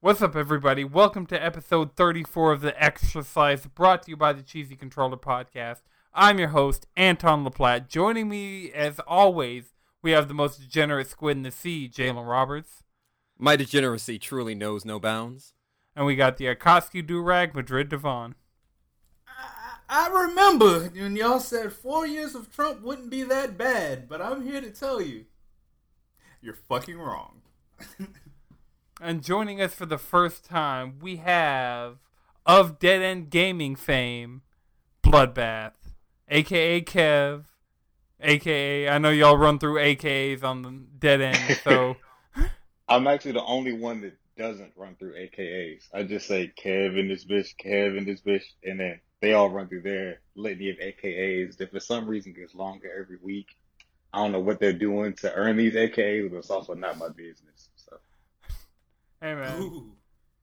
What's up, everybody? Welcome to episode 34 of the Exercise, brought to you by the Cheesy Controller Podcast. I'm your host, Anton LaPlatte. Joining me, as always, we have the most degenerate squid in the sea, Jalen Roberts. My degeneracy truly knows no bounds. And we got the Akatsuki Durag, Madrid Devon. I remember when y'all said four years of Trump wouldn't be that bad, but I'm here to tell you, you're fucking wrong. And joining us for the first time, we have of Dead End Gaming fame, Bloodbath, aka Kev, aka I know y'all run through AKAs on the Dead End, so I'm actually the only one that doesn't run through AKAs. I just say Kev and this bitch, Kev and this bitch, and then they all run through their litany of AKAs that for some reason gets longer every week. I don't know what they're doing to earn these AKAs, but it's also not my business. Hey man. Ooh.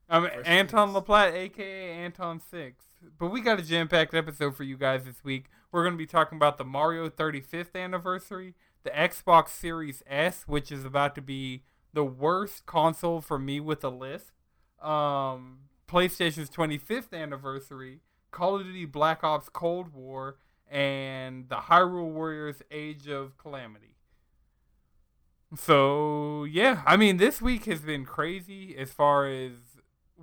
I'm First Anton names. LaPlatte, aka Anton Six. But we got a jam-packed episode for you guys this week. We're going to be talking about the Mario 35th anniversary, the Xbox Series S, which is about to be the worst console for me with a lisp. Um, PlayStation's 25th anniversary, Call of Duty Black Ops Cold War, and the Hyrule Warriors Age of Calamity. So yeah, I mean this week has been crazy as far as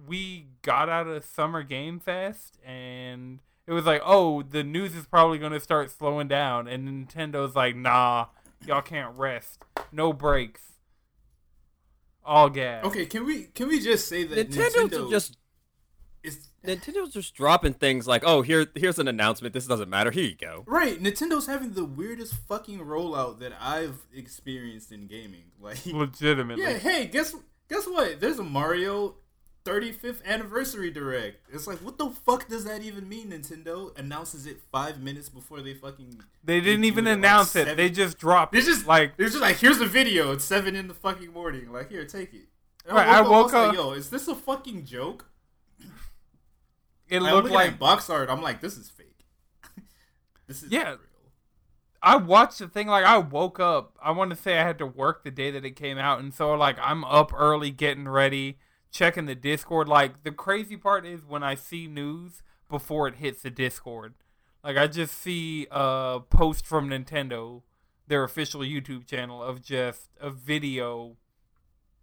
we got out of Summer Game Fest and it was like, oh, the news is probably gonna start slowing down, and Nintendo's like, nah, y'all can't rest, no breaks, all gas. Okay, can we can we just say that Nintendo's Nintendo just is Nintendo's just dropping things like, oh, here here's an announcement. This doesn't matter. Here you go. right? Nintendo's having the weirdest fucking rollout that I've experienced in gaming. Like, legitimately. yeah, hey, guess guess what? There's a Mario 35th anniversary direct. It's like, what the fuck does that even mean? Nintendo announces it five minutes before they fucking. They didn't debuted even at, like, announce it. They just dropped. They it. just like It's just like here's the video. It's seven in the fucking morning. Like here, take it. And Right, I woke was like, up- Yo, is this a fucking joke? It I'm looked like box art. I'm like, this is fake. this is Yeah. real. I watched the thing like I woke up. I want to say I had to work the day that it came out, and so like I'm up early getting ready, checking the Discord. Like the crazy part is when I see news before it hits the Discord. Like I just see a post from Nintendo, their official YouTube channel, of just a video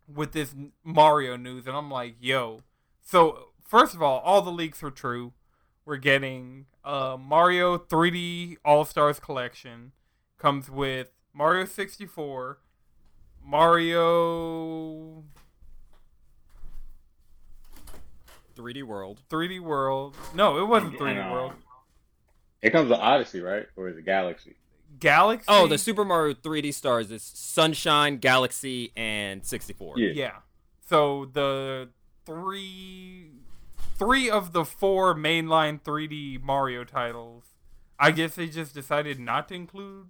with this Mario news, and I'm like, yo. So first of all, all the leaks were true. We're getting uh, Mario 3D All Stars Collection. Comes with Mario 64, Mario 3D World. 3D World. No, it wasn't 3D um, World. It comes with Odyssey, right? Or is it Galaxy? Galaxy. Oh, the Super Mario 3D stars is Sunshine, Galaxy, and 64. Yeah. Yeah. So the three, three of the four mainline 3D Mario titles. I guess they just decided not to include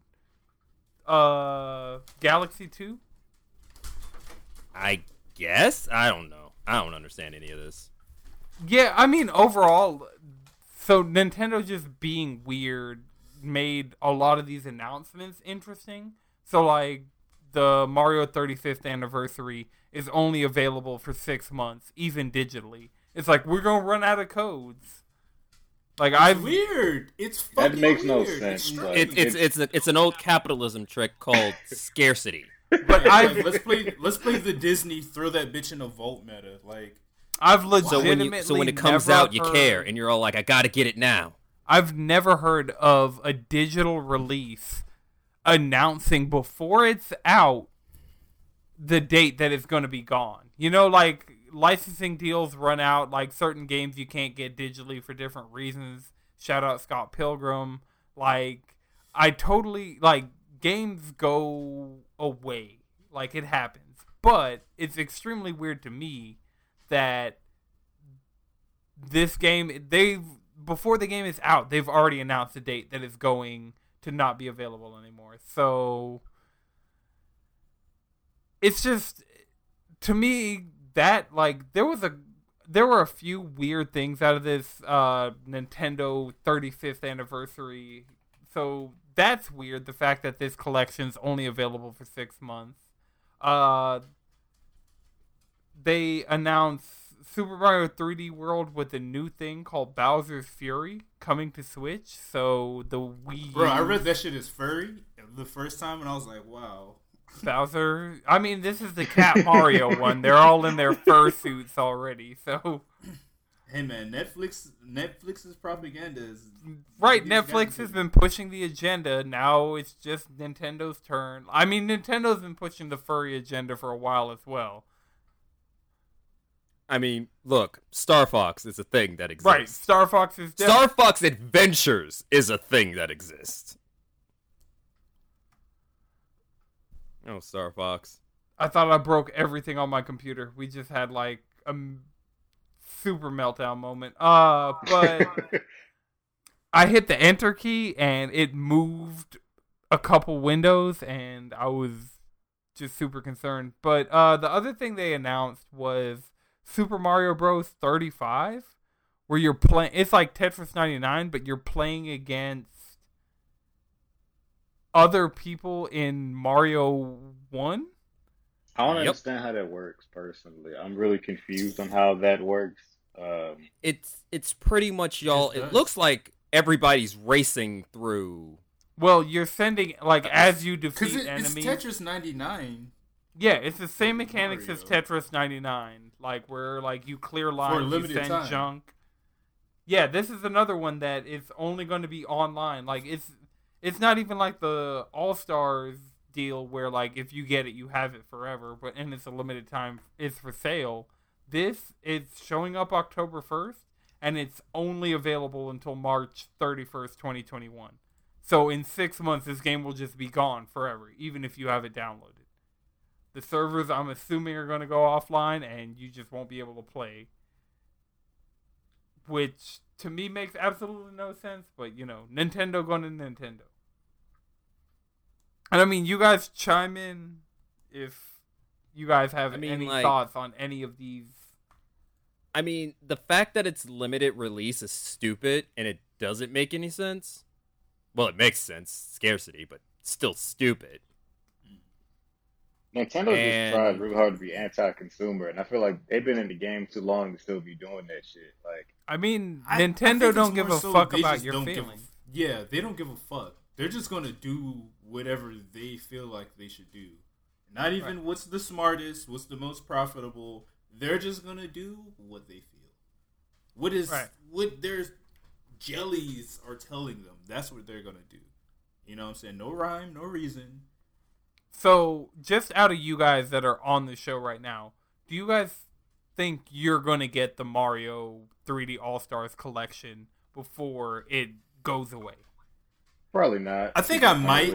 uh Galaxy 2. I guess. I don't know. I don't understand any of this. Yeah, I mean overall, so Nintendo just being weird made a lot of these announcements interesting. So like the Mario 35th anniversary is only available for six months, even digitally. It's like we're gonna run out of codes. Like I've weird. It's That fucking makes no sense, It's but- strange. It, it's it's a, it's an old capitalism trick called scarcity. but I've let's play let's play the Disney throw that bitch in a vault meta. Like I've So when you so when it comes never out, you care, and you're all like, I gotta get it now. I've never heard of a digital release announcing before it's out the date that it's going to be gone. You know, like licensing deals run out, like certain games you can't get digitally for different reasons. Shout out Scott Pilgrim. Like, I totally, like, games go away. Like, it happens. But it's extremely weird to me that this game they've before the game is out they've already announced a date that is going to not be available anymore so it's just to me that like there was a there were a few weird things out of this uh Nintendo 35th anniversary so that's weird the fact that this collection's only available for 6 months uh they announced Super Mario 3D World with a new thing called Bowser's Fury coming to Switch. So the Wii. Bro, I read that shit is furry the first time, and I was like, wow. Bowser. I mean, this is the Cat Mario one. They're all in their fursuits already. So Hey man, Netflix Netflix's propaganda is right, Netflix has been pushing the agenda. Now it's just Nintendo's turn. I mean, Nintendo's been pushing the furry agenda for a while as well. I mean, look, Star Fox is a thing that exists. Right, Star Fox is def- Star Fox Adventures is a thing that exists. Oh, Star Fox. I thought I broke everything on my computer. We just had like a super meltdown moment. Uh, but I hit the enter key and it moved a couple windows and I was just super concerned. But uh the other thing they announced was Super Mario Bros 35 where you're playing it's like Tetris 99 but you're playing against other people in Mario 1. I don't Yep. understand how that works personally. I'm really confused on how that works. Um, It's it's pretty much y'all. Yes, It looks like everybody's racing through. Well, you're sending like as you defeat it, it's enemies. Tetris 99 Yeah, it's the same mechanics as Tetris 99, like where like you clear lines, you send time. junk. Yeah, this is another one that is only going to be online. Like it's it's not even like the All Stars deal where like if you get it you have it forever, but and it's a limited time. It's for sale. This is showing up October 1st and it's only available until March 31st, 2021. So in 6 months this game will just be gone forever even if you have it downloaded. The servers, I'm assuming, are going to go offline, and you just won't be able to play. Which to me makes absolutely no sense, but you know, Nintendo going to Nintendo. And I mean, you guys chime in if you guys have I mean, any like- thoughts on any of these. I mean, the fact that it's limited release is stupid and it doesn't make any sense. Well, it makes sense, scarcity, but still stupid. Nintendo And- just tries really hard to be anti-consumer, and I feel like they've been in the game too long to still be doing that shit. Like, I mean, I- I Nintendo think don't give a so fuck about just your don't give a feelings. yeah, they don't give a fuck. They're just gonna do whatever they feel like they should do. Not even Right. what's the smartest, what's the most profitable. They're just gonna do what they feel. What is Right. what their jellies are telling them. That's what they're gonna do. You know what I'm saying? No rhyme, no reason. So, just out of you guys that are on the show right now, do you guys think you're going to get the Mario 3D All Stars collection before it goes away? Probably not. I think I might.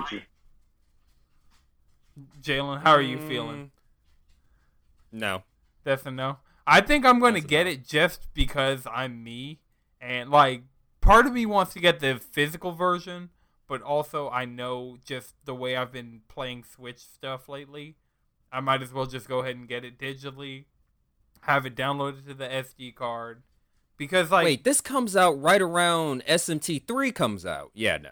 Jalen, how are you Mm, feeling? No. That's a no. I think I'm going to That's a get no. it just because I'm me. And, like, part of me wants to get the physical version, but also I know just the way I've been playing Switch stuff lately. I might as well just go ahead and get it digitally, have it downloaded to the SD card. Because, like, Wait, this comes out right around SMT3 comes out. Yeah, no.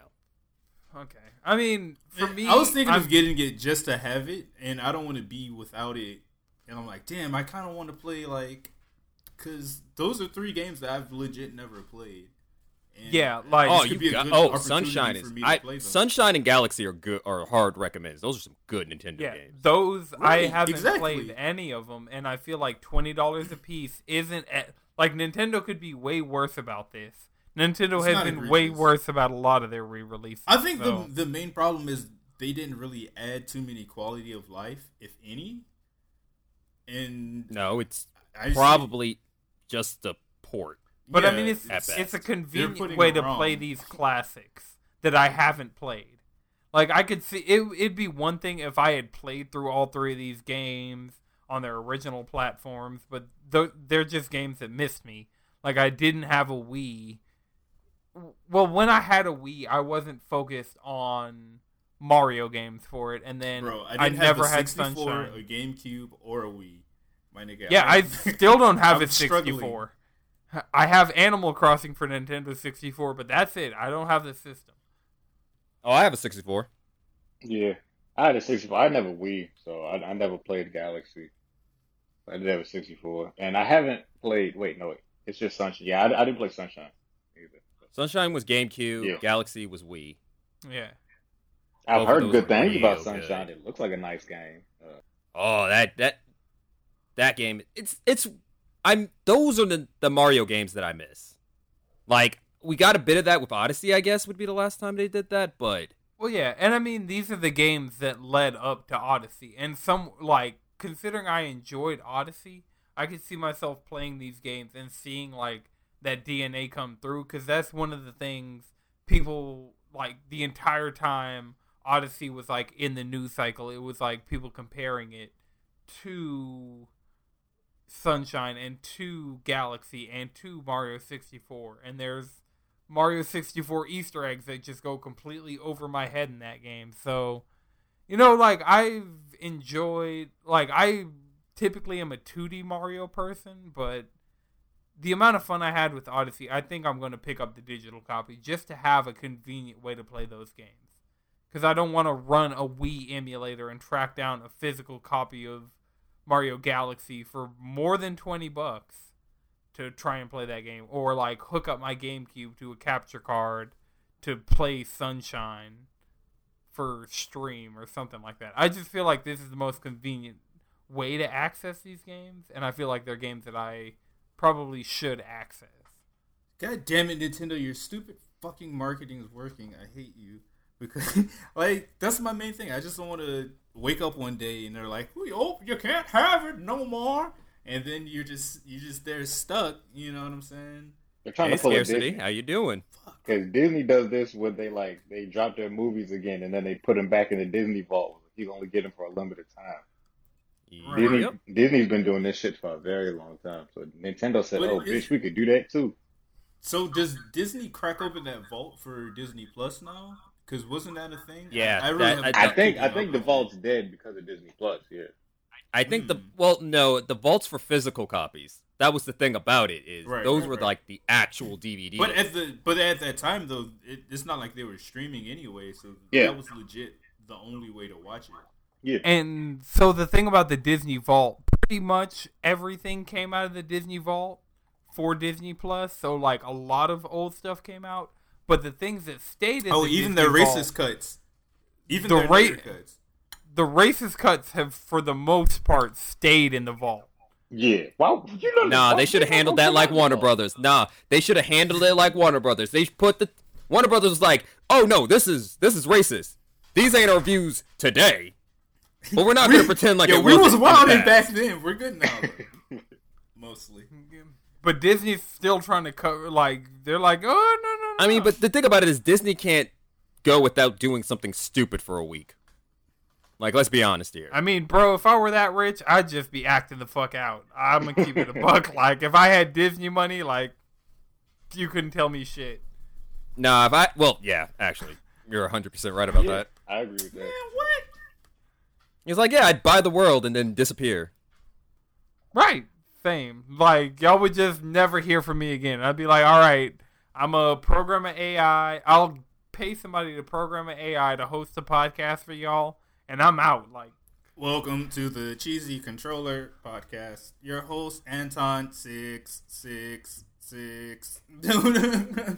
Okay. I mean, for me, I was thinking I'm- of getting it just to have it, and I don't want to be without it. And I'm like, damn, I kind of want to play like, because those are three games that I've legit never played. And Yeah, like- Oh, you be a got good oh Sunshine is I. Sunshine and Galaxy are good are hard recommends. Those are some good Nintendo Yeah, games. those I haven't exactly. played any of them, and I feel like twenty dollars a piece isn't at, like Nintendo could be way worse about this. Nintendo It's has not been way worse about a lot of their re-releases. I think so- the the main problem is they didn't really add too many quality of life, if any. And No, it's I see- probably just a port. but I mean, it's at it's a convenient way to wrong. play these classics that I haven't played. Like I could see it. It'd be one thing if I had played through all three of these games on their original platforms, but th- they're just games that missed me. Like I didn't have a Wii. Well, when I had a Wii, I wasn't focused on Mario games for it, and then bro, I, I, didn't never have a had Sunshine. a GameCube, or a Wii. My nigga. Yeah, I still don't have I'm a 64. I have Animal Crossing for Nintendo 64, but that's it. I don't have the system. Oh, I have a 64. Yeah, I had a 64. I never Wii, so I, I never played Galaxy. I did have a 64, and I haven't played. Wait, no, wait, it's just Sunshine. Yeah, I, I didn't play Sunshine either. Sunshine was GameCube. Yeah. Galaxy was Wii. Yeah. I've Both heard good things about Sunshine. good. It looks like a nice game. Uh, Oh, that that that game. It's it's. I'm. Those are the the Mario games that I miss. Like we got a bit of that with Odyssey. I guess would be the last time they did that, but Well, yeah, and I mean these are the games that led up to Odyssey, and some like considering I enjoyed Odyssey, I could see myself playing these games and seeing like that DNA come through because that's one of the things people like the entire time Odyssey was like in the news cycle. It was like people comparing it to Sunshine and to Galaxy and to Mario 64, and there's Mario 64 Easter eggs that just go completely over my head in that game. So, you know, like I've enjoyed, like I typically am a 2D Mario person, but the amount of fun I had with Odyssey, I think I'm going to pick up the digital copy just to have a convenient way to play those games. Because I don't want to run a Wii emulator and track down a physical copy of Mario Galaxy for more than 20 bucks to try and play that game or like hook up my GameCube to a capture card to play Sunshine for stream or something like that. I just feel like this is the most convenient way to access these games and I feel like they're games that I probably should access. God damn it, Nintendo! Your stupid fucking marketing is working. I hate you because, like, that's my main thing. I just don't want to wake up one day and they're like, oh, you can't have it no more," and then you're just you just there stuck. You know what I'm saying? they're trying hey, to pull a scarcity. Disney How you doing? because Disney does this when they like they drop their movies again and then they put them back in the Disney vault. You only get them for a limited time. Right. Disney Yep. Disney's been doing this shit for a very long time. So Nintendo said, But "Oh, it's- bitch, we could do that too." So does Disney crack open that vault for Disney Plus now? Because wasn't that a thing? Yeah, I, I really that- I- I think keeping I think the vault's dead because of Disney Plus. Yeah, I think the Hmm. well, no, the vaults for physical copies. That was the thing about it is Right, those right, were right. like the actual DVD. But at the but at that time though, it, it's not like they were streaming anyway. So Yeah. that was legit the only way to watch it. Yeah. And so the thing about the Disney Vault, pretty much everything came out of the Disney Vault for Disney Plus. So like a lot of old stuff came out, but the things that stayed in the Disney Oh, the even Disney the Vault- racist cuts. Even The the ra- racist cuts. the racist cuts have for the most part stayed in the vault. Yeah. Wow. You know, Nah, they should have handled that like like Warner? Brothers. Nah, they should have handled it like Warner Brothers. They put the Warner Brothers was like, "Oh no, this is this is racist. These ain't our views today." But we're not gonna pretend like Yo, it we was wasn't in the wilding back then. We're good now. Mostly. But Disney's still trying to cover. Like they're like, oh no no. no I mean, no." but the thing about it is Disney can't go without doing something stupid for a week. Like, let's be honest here. I mean, bro, if I were that rich, I'd just be acting the fuck out. I'm gonna keep it a buck. Like if I had Disney money, like you couldn't tell me shit. Nah, if I well, yeah, actually, you're 100 percent right about Yeah, that. I agree with that. Man, what? He's like, yeah, I'd buy the world and then disappear. Right. Same. Like y'all would just never hear from me again. I'd be like, all right, I'm a program an AI. I'll pay somebody to program an AI to host a podcast for y'all, and I'm out. Like, Welcome to the Cheesy Controller Podcast. Your host Anton six six six.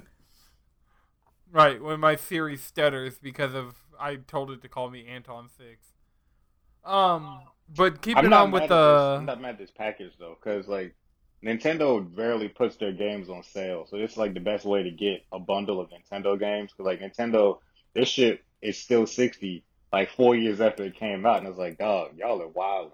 right when my Siri stutters because of I told it to call me Anton Six. Um, but keeping I'm on with the. This, I'm not mad at this package though, because like Nintendo rarely puts their games on sale, so it's like the best way to get a bundle of Nintendo games. 'Cause, like Nintendo, this shit is still sixty, like four years after it came out, and it's like, dog, y'all are wild.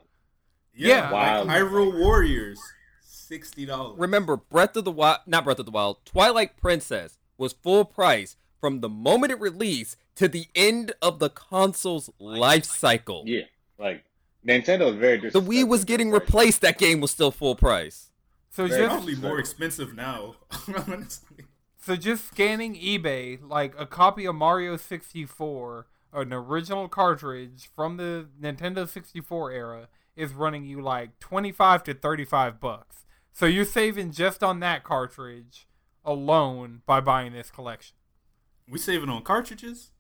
Yeah, like Hyrule Warriors, sixty dollars. Remember, Breath of the Wild, not Breath of the Wild, Twilight Princess was full price from the moment it released to the end of the console's life cycle. Yeah, like Nintendo is very. The Wii was getting price. replaced. That game was still full price. So Very just Probably more expensive now. honestly. So just scanning eBay, like a copy of Mario 64, an original cartridge from the Nintendo 64 era, is running you like 25 to 35 bucks. So you're saving just on that cartridge alone by buying this collection. We saving on cartridges.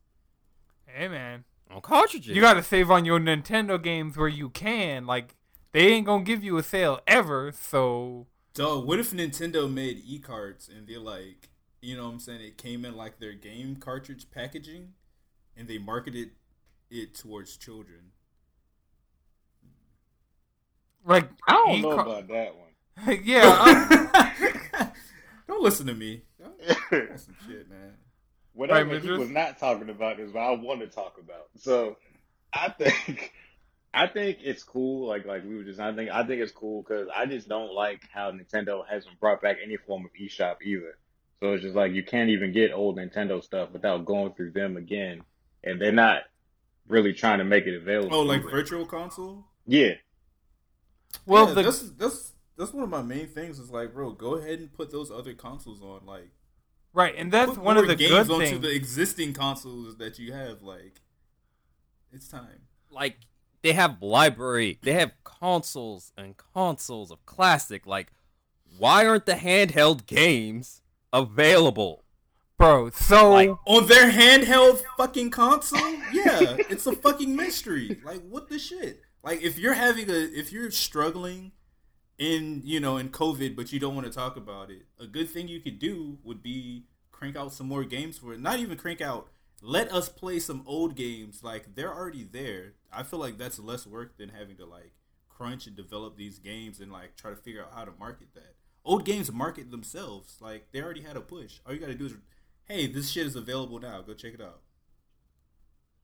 Hey man, On cartridges. you got to save on your Nintendo games where you can. Like they ain't gonna give you a sale ever. So, Dog, what if Nintendo made e cards and they're like, you know what I'm saying? It came in like their game cartridge packaging and they marketed it towards children. like, I don't e- know about that one. yeah, I'm- Don't listen to me. That's some shit, man. Whatever Right, he Midris? was not talking about is what I want to talk about. So I think I think it's cool. Like like we were just I think I think it's cool because I just don't like how Nintendo hasn't brought back any form of eShop either. So it's just like you can't even get old Nintendo stuff without going through them again, and they're not really trying to make it available. Oh, like virtual console? yeah. well, yeah, the, that's that's that's one of my main things. Is like, bro, go ahead and put those other consoles on. Like, right, and that's put one of the games good onto things. the existing consoles that you have. Like, it's time. like they have library, they have consoles and consoles of classic. Like, why aren't the handheld games available? Bro, so Like- On their handheld fucking console? Yeah, it's a fucking mystery. Like, what the shit? Like, if you're having a, if you're struggling in, you know, in COVID, but you don't want to talk about it, a good thing you could do would be crank out some more games for it. Not even crank out. Let us play some old games. Like, they're already there. I feel like that's less work than having to, like, crunch and develop these games and, like, try to figure out how to market that. Old games market themselves. Like, they already had a push. All you got to do is hey, this shit is available now. Go check it out.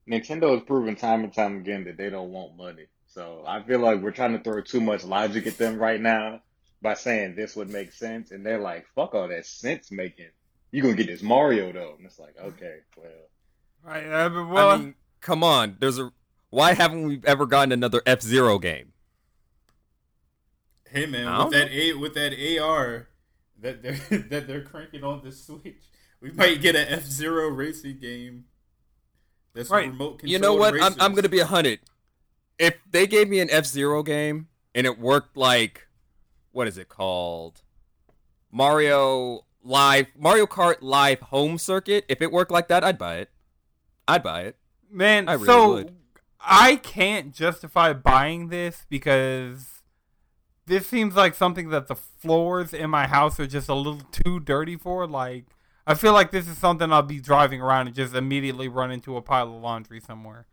Nintendo has proven time and time again that they don't want money. So I feel like we're trying to throw too much logic at them right now by saying this would make sense, and they're like, "Fuck all that sense making. You gonna get this Mario though?" And it's like, okay, well, right, uh, well, I mean, come on. There's a why haven't we ever gotten another F Zero game? Hey man, with don't that A with that AR that they're that they're cranking on the Switch, we might get an F Zero racing game. That's Right. remote control. You know what? I'm, I'm gonna be a hundred. If they gave me an F Zero game and it worked like, what is it called? Mario Live, Mario Kart Live Home Circuit. If it worked like that, I'd buy it. I'd buy it. man, I really so would. I can't justify buying this because this seems like something that the floors in my house are just a little too dirty for. Like, I feel like this is something I'll be driving around and just immediately run into a pile of laundry somewhere.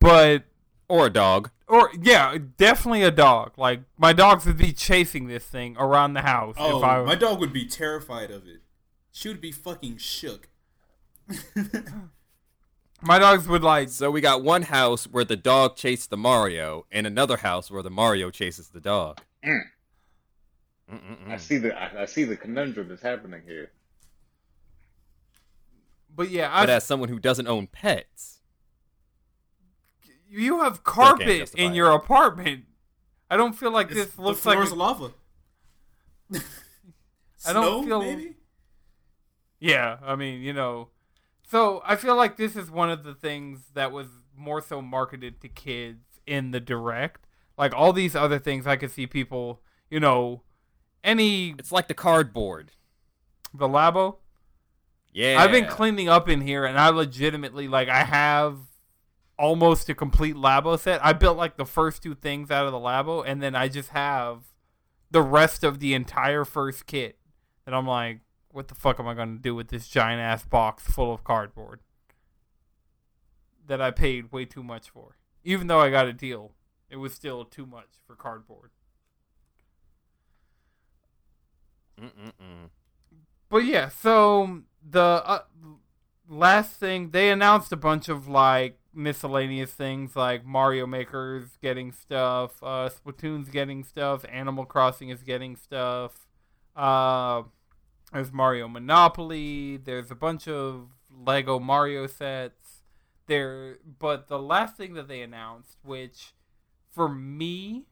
But Or a dog. or yeah, definitely a dog. Like my dogs would be chasing this thing around the house Oh, if I my dog would be terrified of it. She would be fucking shook. my dogs would like So we got one house where the dog chased the Mario, and another house where the Mario chases the dog. Mm. I see the I, I see the conundrum that's happening here. but yeah, I But as someone who doesn't own pets, you have carpet justify in it. your apartment. I don't feel like It's- this the looks like floor's a- lava. I don't Snow, feel- maybe. Yeah, I mean, you know. So I feel like this is one of the things that was more so marketed to kids in the direct. Like all these other things, I could see people, you know, any it's like the cardboard. the labo. Yeah, I've been cleaning up in here, and I legitimately like I have almost a complete labo set. I built like the first two things out of the labo, and then I just have the rest of the entire first kit. And I'm like, what the fuck am I gonna do with this giant ass box full of cardboard that I paid way too much for? Even though I got a deal, it was still too much for cardboard. Mm-mm-mm. But yeah, so the uh, last thing they announced a bunch of like miscellaneous things like Mario Maker's getting stuff, uh, Splatoon's getting stuff, Animal Crossing is getting stuff. Uh, there's Mario Monopoly. There's a bunch of Lego Mario sets. There, but the last thing that they announced, which for me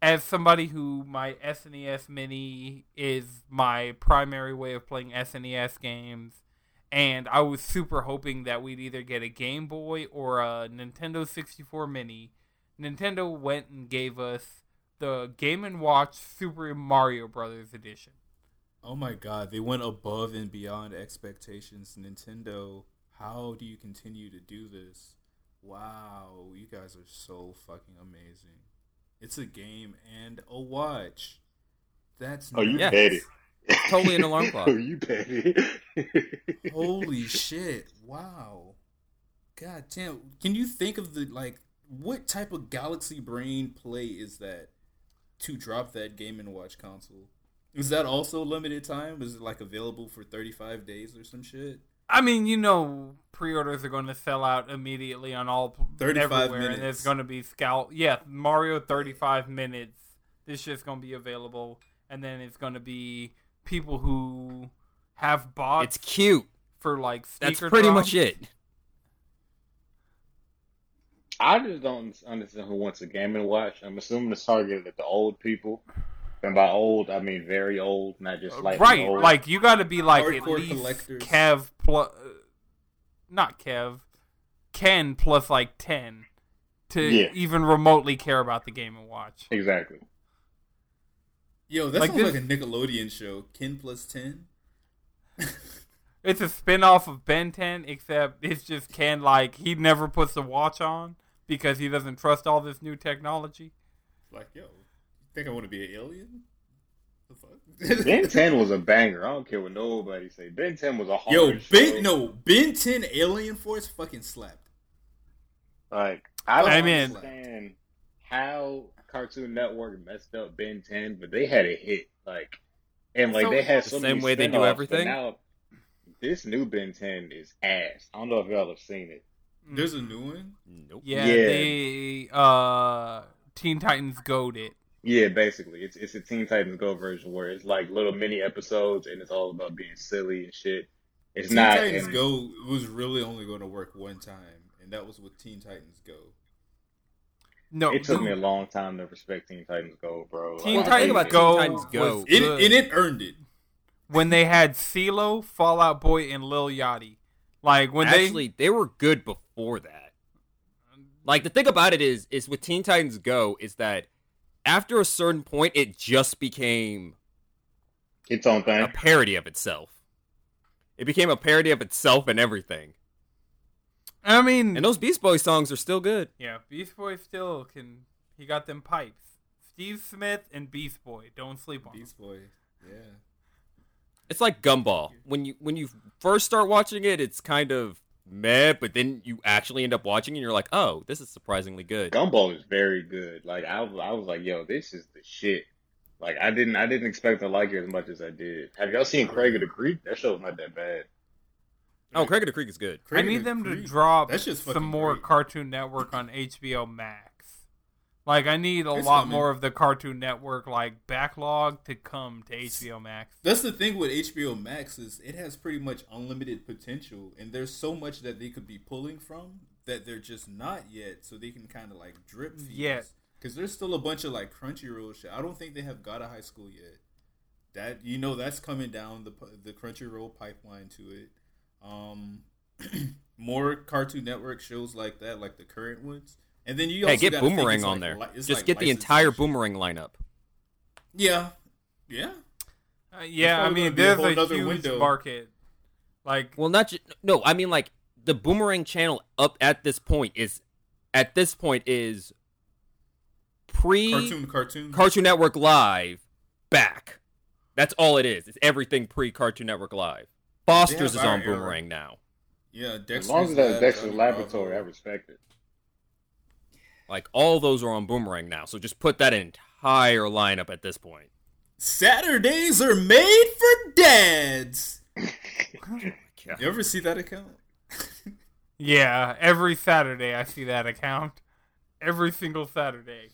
as somebody who my SNES Mini is my primary way of playing SNES games, and I was super hoping that we'd either get a Game Boy or a Nintendo 64 Mini. Nintendo went and gave us the Game and Watch Super Mario Brothers edition. Oh my god, they went above and beyond expectations. Nintendo, how do you continue to do this? Wow, you guys are so fucking amazing. It's a game and a watch. That's Oh, you Yeah. petty. Totally an alarm clock. oh, you petty. Holy shit! Wow. God damn! Can you think of the like what type of galaxy brain play is that to drop that Game and Watch console? Is that also limited time? Is it like available for thirty five days or some shit? I mean, you know, pre-orders are going to sell out immediately on all 35 everywhere, and minutes. it's going to be scout. Yeah, Mario 35 minutes. This shit's going to be available, and then it's going to be people who have bought It's cute. for like That's pretty drops. much it. I just don't understand who wants a Game and Watch. I'm assuming it's targeted at the old people. And by old, I mean very old, not just like right, old. like you got to be like at least collectors. Kev plus, uh, not Kev, Ken plus like ten to Yeah. even remotely care about the Game and Watch. exactly. Yo, that Like sounds this- like a Nickelodeon show. Ken plus ten. It's a spin-off of Ben 10, except it's just Ken like he never puts the watch on because he doesn't trust all this new technology. Like, yo, think I want to be an alien? The fuck? Ben 10 was a banger. I don't care what nobody say. Ben 10 was a hard Yo, show. Ben, no, Ben 10 Alien Force fucking slapped. Like, I don't I mean- understand how Cartoon Network messed up Ben 10, but they had a hit. Like, and like So- they had The so same many way they do everything? Now, this new Ben 10 is ass. I don't know if y'all have seen it. There's a new one. Nope. Yeah, Yeah. they uh Teen Titans Goat it. Yeah, basically, it's it's a Teen Titans Go version where it's like little mini episodes and it's all about being silly and shit. It's Teen not. Titans and- Go was really only going to work one time, and that was with Teen Titans Go. No, It took me a long time to respect Teen Titans Go, bro. Teen Like, Titans about Go, Teen Titans Go- was It, good. and it earned it. when they had CeeLo, Fall Out Boy, and Lil Yachty. Like when Actually, they were good before that. Like the thing about it is, is with Teen Titans Go, is that after a certain point, it just became its own thing, a parody of itself. It became a parody of itself and everything. They, I mean, And those Beast Boy songs are still good. yeah, Beast Boy still can. He got them pipes. Steve Smith and Beast Boy. Don't sleep on Beast Boy. Yeah. It's like Gumball. When you when you first start watching it, it's kind of meh, but then you actually end up watching it and you're like, oh, this is surprisingly good. Gumball is very good. Like I, was- I was like, yo, this is the shit. Like I didn't, I didn't expect to like it as much as I did. Have y'all seen Craig of the Creek? That show's not that bad. Oh, Craig of the Creek is good. I need the them to drop That's just some fucking more great. Cartoon Network on HBO Max. Like I need a It's lot coming. more of the Cartoon Network like backlog to come to HBO Max. That's the thing with HBO Max is it has pretty much unlimited potential, and there's so much that they could be pulling from that they're just not yet. So they can kind of like drip mm, feed. Yet. because there's still a bunch of like Crunchyroll shit. I don't think they have God of High School yet. That you know that's coming down the pi- the Crunchyroll pipeline to it. Um, more Cartoon Network shows like that, like the current ones. And then you Hey, also get Boomerang on like there. li- Just like get the entire shit. Boomerang lineup. Yeah, yeah. Uh, yeah, I mean gonna be a there's a, huge window. market. Like Well, not just no. I mean, like the Boomerang channel up at this point is at this point is pre Cartoon, cartoon. Cartoon Network Live back. That's all it is. It's everything pre Cartoon Network Live. Foster's They is on our era. Boomerang now. Yeah, Dexter's As long as that's Lab, Dexter's Laboratory, I respect it. Like all those are on Boomerang now. So just put that entire lineup at this point. Saturdays are made for dads. God. You ever see that account? yeah, every Saturday I see that account. Every single Saturday.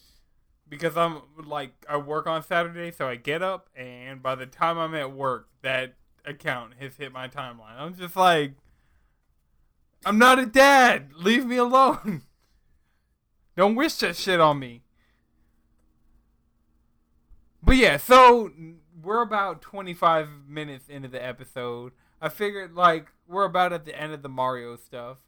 Because I'm like I work on Saturday, so I get up and by the time I'm at work, that account has hit my timeline. I'm just like I'm not a dad. Leave me alone. Don't wish that shit on me. But yeah, so we're about 25 minutes into the episode. I figured like we're about at the end of the Mario stuff.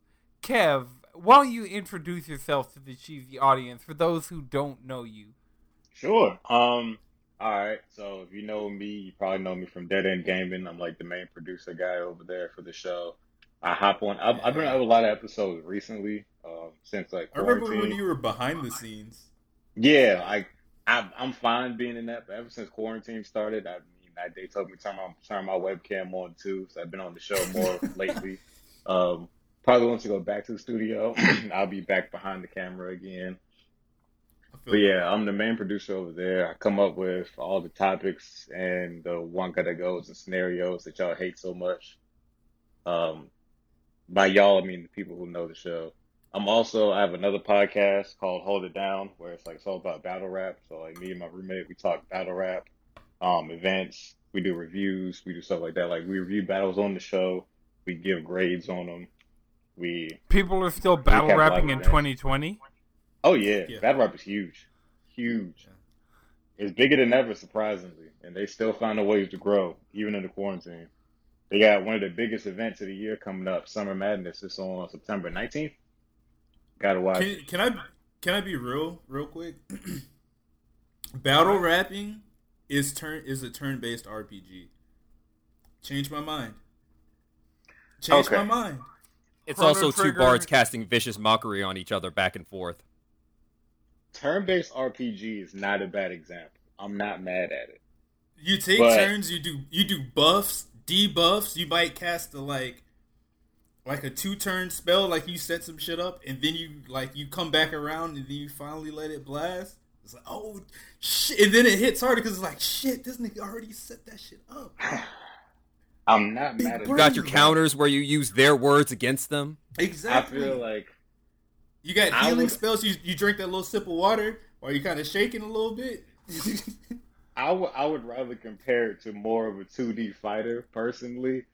Kev, why don't you introduce yourself to the cheesy audience for those who don't know you? Sure. Um. All right. So if you know me, you probably know me from Dead End Gaming. I'm like the main producer guy over there for the show. I hop on. I've, I've been on a lot of episodes recently. Um, since like I remember when you were behind the scenes. Yeah, I, I I'm fine being in that. But ever since quarantine started, I mean, I, they told me to turn my turn my webcam on too. So I've been on the show more lately. Um, probably once I go back to the studio, I'll be back behind the camera again. I feel But yeah, I'm the main producer over there. I come up with all the topics and the Wonka that goes and scenarios that y'all hate so much. Um, by y'all, I mean the people who know the show. I'm also I have another podcast called Hold It Down, where it's like it's all about battle rap. So like me and my roommate, we talk battle rap, um, events. We do reviews. We do stuff like that. Like we review battles on the show. We give grades on them. We People are still battle rapping in 2020. Oh yeah, Yeah. battle rap is huge, huge. It's bigger than ever, surprisingly, and they still find a ways to grow, even in the quarantine. They got one of the biggest events of the year coming up, Summer Madness. It's on September 19th. Gotta watch. Can, can I can I be real real quick? Battle rapping is turn is a turn based RPG. Change my mind. Change Okay. my mind. It's Chrono also two bards casting vicious mockery on each other back and forth. Turn-based RPG is not a bad example. I'm not mad at it. You take But- turns. You do you do buffs, debuffs. You might cast a like like a two turn spell. Like you set some shit up, and then you like you come back around, and then you finally let it blast. It's like oh shit, and then it hits harder because it's like shit. This nigga already set that shit up. I'm not Big mad at brain. it. Got your counters where you use their words against them. Exactly. I feel like You got I healing would- spells. You you drink that little sip of water while you're kind of shaking a little bit. I would I would rather compare it to more of a 2D fighter personally,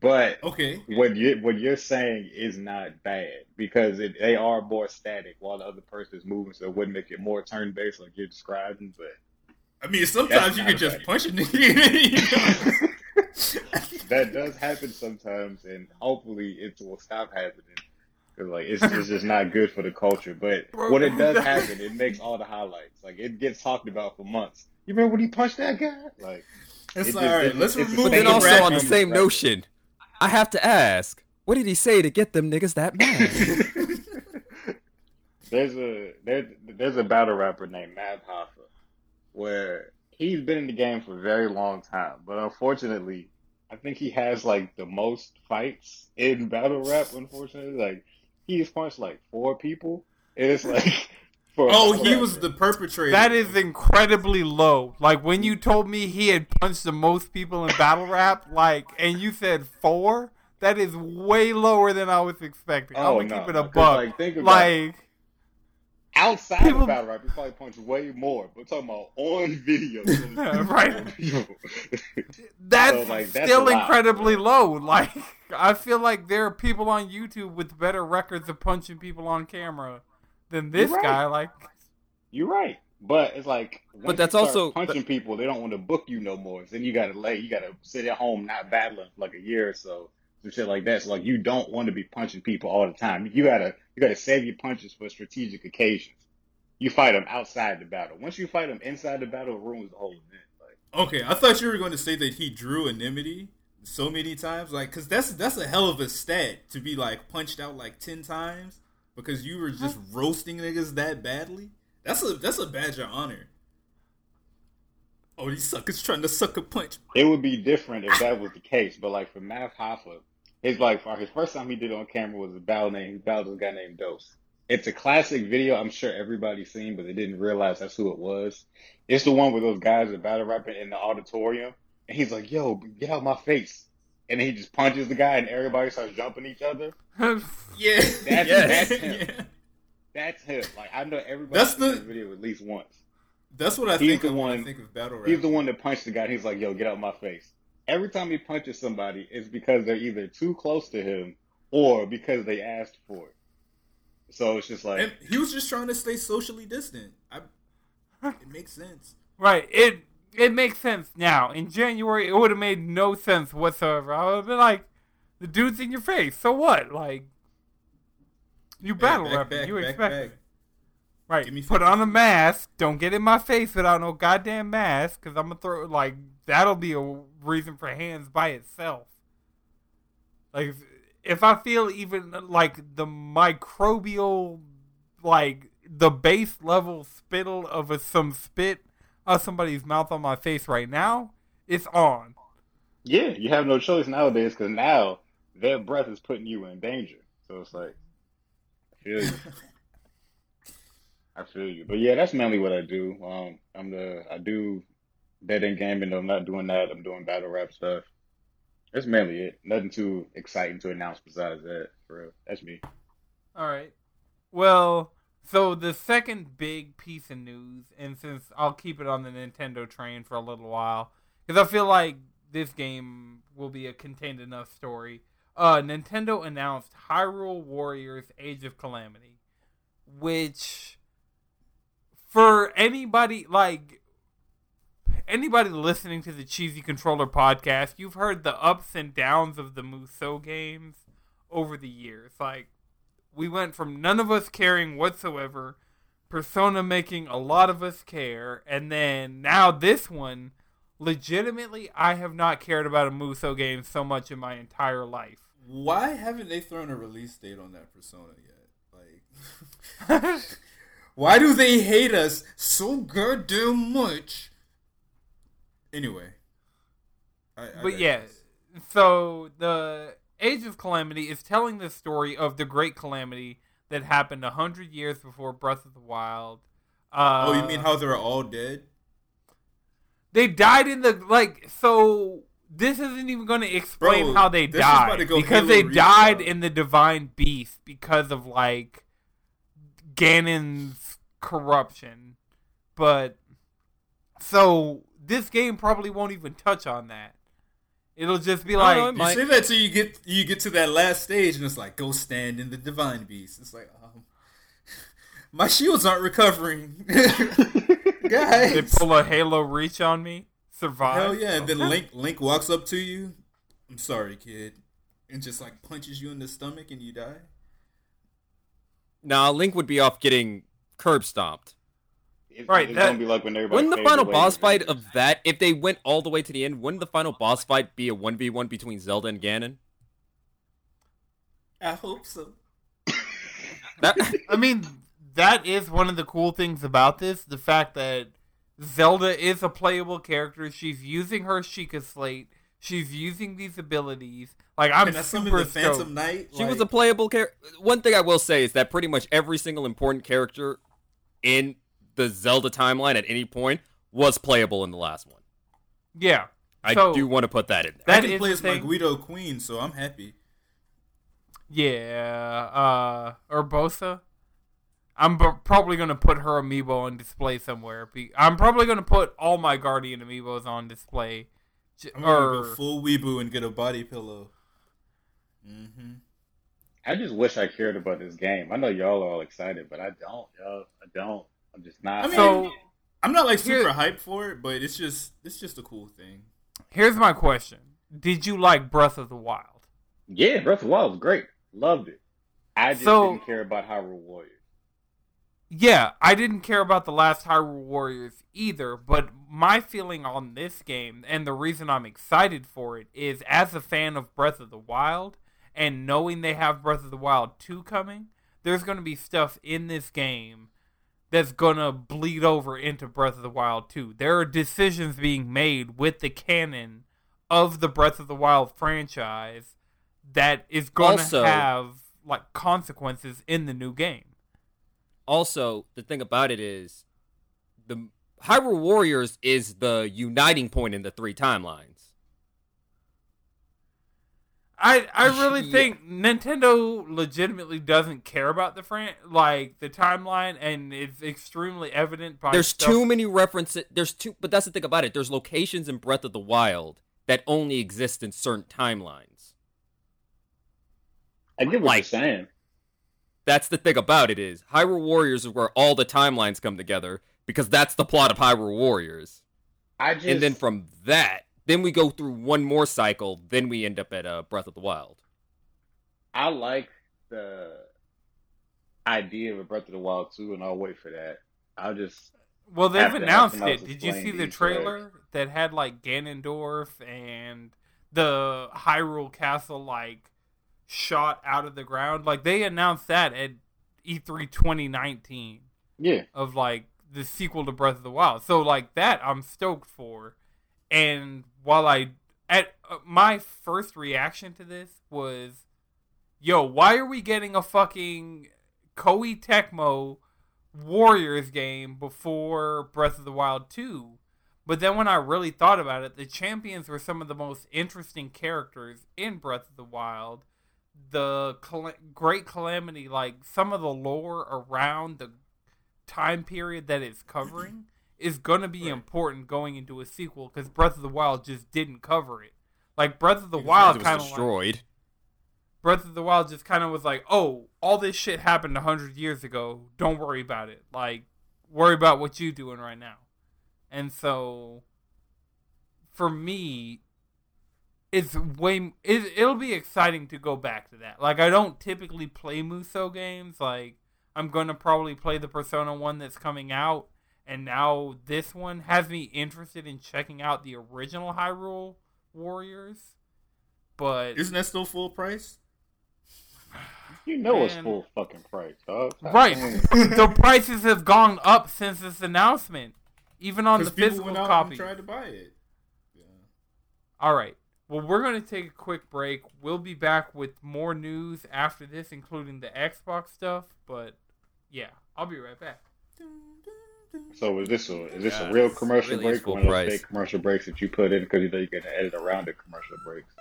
but okay. what you what you're saying is not bad because it, they are more static while the other person is moving, so it would make it more turn based like you're describing. But I mean, sometimes you can just punch a nigga. that does happen sometimes, and hopefully it will stop happening. Like it's, it's just not good for the culture. But Bro, when it does happen, it makes all the highlights. Like it gets talked about for months. You remember when he punched that guy? Like It's It like, just- all right, let's remove then also on the same Right. notion, I have to ask, what did he say to get them niggas that mad? there's a there, there's a battle rapper named Math Hoffa where he's been in the game for a very long time, but unfortunately, I think he has like the most fights in battle rap. Unfortunately, like he's punched like four people, and it's like for Oh, battle he rapper. was the perpetrator. That is incredibly low. Like when you told me he had punched the most people in battle rap, like, and you said four, that is way lower than I was expecting. Oh, I'm gonna no, keep it no, a 'cause, buck. like, think about Like, outside people- of battle rap. He probably punch way more. But talking about on video, Right. that's So, like, that's still lot. incredibly low. Like, I feel like there are people on YouTube with better records of punching people on camera than this right. guy. Like, You're right, but it's like, once that's you start also- punching people. They don't want to book you no more. Then you gotta lay, you gotta sit at home not battling for like a year or so, some shit like that. So like, you don't want to be punching people all the time. You gotta, you gotta save your punches for strategic occasions. You fight them outside the battle. Once you fight them inside the battle, it ruins the whole event. Like, okay. I thought you were going to say that he drew enmity so many times, like, cause that's that's a hell of a stat to be like punched out like ten times because you were just roasting niggas that badly. That's a that's a badge of honor. Oh, these suckers trying to suck a punch. it would be different if that was the case. But like for Math Hoffa, his like his first time he did it on camera was a battle name. He battled a guy named Dose. It's a classic video. I'm sure everybody's seen, but they didn't realize that's who it was. It's the one where those guys are battle rapping in the auditorium, and he's like, "Yo, get out my face!" And he just punches the guy, and everybody starts jumping each other. Yeah, That's, Yes. that's him. yeah. That's him. Like I know everybody That's seen the- that video at least once. That's what I He's think the of when I one- think of battle rap. He's the one that punched the guy. And he's like, "Yo, get out my face." Every time he punches somebody, it's because they're either too close to him or because they asked for it. So it's just like, And he was just trying to stay socially distant. I, it makes sense. Right. It it makes sense now. In January, it would have made no sense whatsoever. I would have been like, the dude's in your face. So what? Like, you battle Hey, back, rapping. back, You back, expect back. Right. Give me Put on a mask. Don't get in my face without no goddamn mask, because I'm gonna throw like that'll be a reason for hands by itself. Like if, I feel even like the microbial like the base level spittle of a, some spit of somebody's mouth on my face right now, it's on. Yeah, you have no choice nowadays because now their breath is putting you in danger. So it's like, I feel you. I feel you. But yeah, that's mainly what I do. Um, I'm the I do dead end gaming. I'm not doing that. I'm doing battle rap stuff. That's mainly it. Nothing too exciting to announce besides that. For real, that's me. All right. Well, so the second big piece of news, and since I'll keep it on the Nintendo train for a little while, because I feel like this game will be a contained enough story. Uh, Nintendo announced Hyrule Warriors: Age of Calamity, which for anybody like anybody listening to the Cheesy Controller podcast, you've heard the ups and downs of the Musou games over the years. Like we went from none of us caring whatsoever, Persona making a lot of us care, and then now this one, legitimately, I have not cared about a Musou game so much in my entire life. Why haven't they thrown a release date on that Persona yet? Like, why do they hate us so goddamn much? Anyway, I, I but yeah, so the Age of Calamity is telling the story of the Great Calamity that happened a hundred years before Breath of the Wild. Uh, oh, you mean how they're all dead? They died in the like so. This isn't even going to explain Bro, how they this is about died go because Halo they Reach died in the Divine Beast because of like Ganon's corruption. But so this game probably won't even touch on that. It'll just be like know, You might- say that till you get you get to that last stage, and it's like go stand in the divine beast. It's like, um, my shields aren't recovering, guys. they pull a Halo Reach on me. Survive. Hell yeah! And then Link Link walks up to you. I'm sorry, kid, and just like punches you in the stomach, and you die. Nah, Link would be off getting curb stomped. It's, Right, it's that- gonna be like when everybody. Wouldn't the final away boss fight of that, if they went all the way to the end, wouldn't the final boss fight be a 1v1 between Zelda and Ganon? I hope so. That, I mean, that is one of the cool things about this. The fact that Zelda is a playable character. She's using her Sheikah Slate. She's using these abilities. Like, I'm and super the Phantom. Knight. she was a playable character. One thing I will say is that pretty much every single important character in the Zelda timeline at any point was playable in the last one. Yeah. I So- do want to put that in there. That I can play as my. Gerudo Queen, so I'm happy. Yeah. Uh, Urbosa. I'm b- probably going to put her amiibo on display somewhere. Be- I'm probably going to put all my Guardian amiibos on display. J- I'm gonna Or go full weeboo and get a body pillow. Mm-hmm. I just wish I cared about this game. I know y'all are all excited, but I don't, y'all. I don't. I'm just not. I mean, so I'm not like super hyped for it, but it's just it's just a cool thing. here's my question: Did you like Breath of the Wild? yeah, Breath of the Wild was great. Loved it. I just So- didn't care about Hyrule Warriors. Yeah, I didn't care about the last Hyrule Warriors either, but my feeling on this game and the reason I'm excited for it is as a fan of Breath of the Wild and knowing they have Breath of the Wild 2 coming, there's going to be stuff in this game that's going to bleed over into Breath of the Wild 2. There are decisions being made with the canon of the Breath of the Wild franchise that is going Also- to have like consequences in the new game. Also, the thing about it is, the Hyrule Warriors is the uniting point in the three timelines. I I really Yeah. think Nintendo legitimately doesn't care about the fran like the timeline, and it's extremely evident by There's stuff- too many references. There's too, but that's the thing about it. There's locations in Breath of the Wild that only exist in certain timelines. I get what Like- you're saying. That's the thing about it is Hyrule Warriors is where all the timelines come together because that's the plot of Hyrule Warriors. I just and then from that, then we go through one more cycle. Then we end up at uh, Breath of the Wild. I like the idea of a Breath of the Wild too, and I'll wait for that. I'll just Well, they've announced it. Did you see the these trailer that had like Ganondorf and the Hyrule Castle like shot out of the ground? Like they announced that at E E3 2019. Yeah. of like the sequel to Breath of the Wild. So like that I'm stoked for. And while I at uh, my first reaction to this was yo, why are we getting a fucking Koei Tecmo Warriors game before Breath of the Wild 2? But then when I really thought about it, the champions were some of the most interesting characters in Breath of the Wild. The Cal- Great Calamity, like some of the lore around the time period that it's covering, is going to be Right. important going into a sequel because Breath of the Wild just didn't cover it. Like Breath of the Because Wild kind of like, destroyed. Breath of the Wild just kind of was like, oh, all this shit happened a hundred years ago. Don't worry about it. Like, worry about what you're doing right now. And so, for me, it's way. It, it'll be exciting to go back to that. Like, I don't typically play Muso games. Like, I'm gonna probably play the Persona one that's coming out, and now this one has me interested in checking out the original Hyrule Warriors. But Isn't that still full price? You know it's full fucking price, dog. Right. the prices have gone up since this announcement, even on the physical went out copy. and tried to buy it. Yeah. All right. Well, we're going to take a quick break. We'll be back with more news after this, including the Xbox stuff. But yeah, I'll be right back. So is this a is this Yeah, a real commercial really break or one of those price. fake commercial breaks that you put in because you know you're gonna edit around the commercial breaks?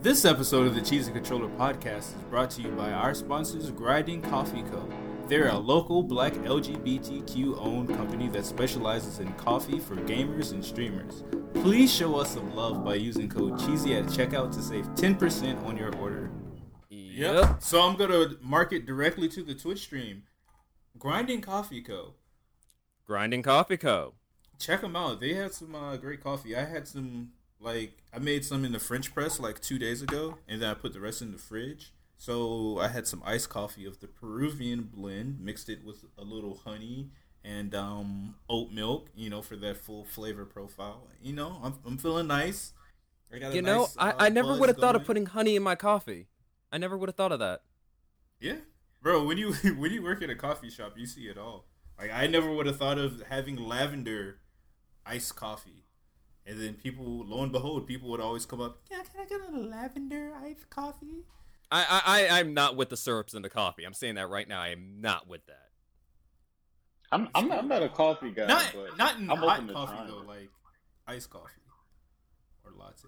This episode of the Cheesy Controller podcast is brought to you by our sponsors, Grinding Coffee Co. They're a local black LGBTQ owned company that specializes in coffee for gamers and streamers. Please show us some love by using code CHEESY at checkout to save 10% on your order. Yep. So I'm gonna market directly to the Twitch stream. Grinding Coffee Co. Grinding Coffee Co. Check them out. They had some uh, great coffee. I had some like I made some in the French press like two days ago, and then I put the rest in the fridge. So I had some iced coffee of the Peruvian blend, mixed it with a little honey and um, oat milk. You know, for that full flavor profile. You know, I'm I'm feeling nice. I got a You know, nice, I, uh, I never would have thought of putting honey in my coffee. I never would have thought of that. Yeah, bro. When you when you work at a coffee shop, you see it all. Like I never would have thought of having lavender iced coffee, and then people, lo and behold, people would always come up. Yeah, can I get a lavender iced coffee? I, I, I, I'm not with the syrups in the coffee. I'm saying that right now. I am not with that. I'm I'm not, I'm not a coffee guy, Not but not in I'm hot coffee though, like iced coffee or lattes.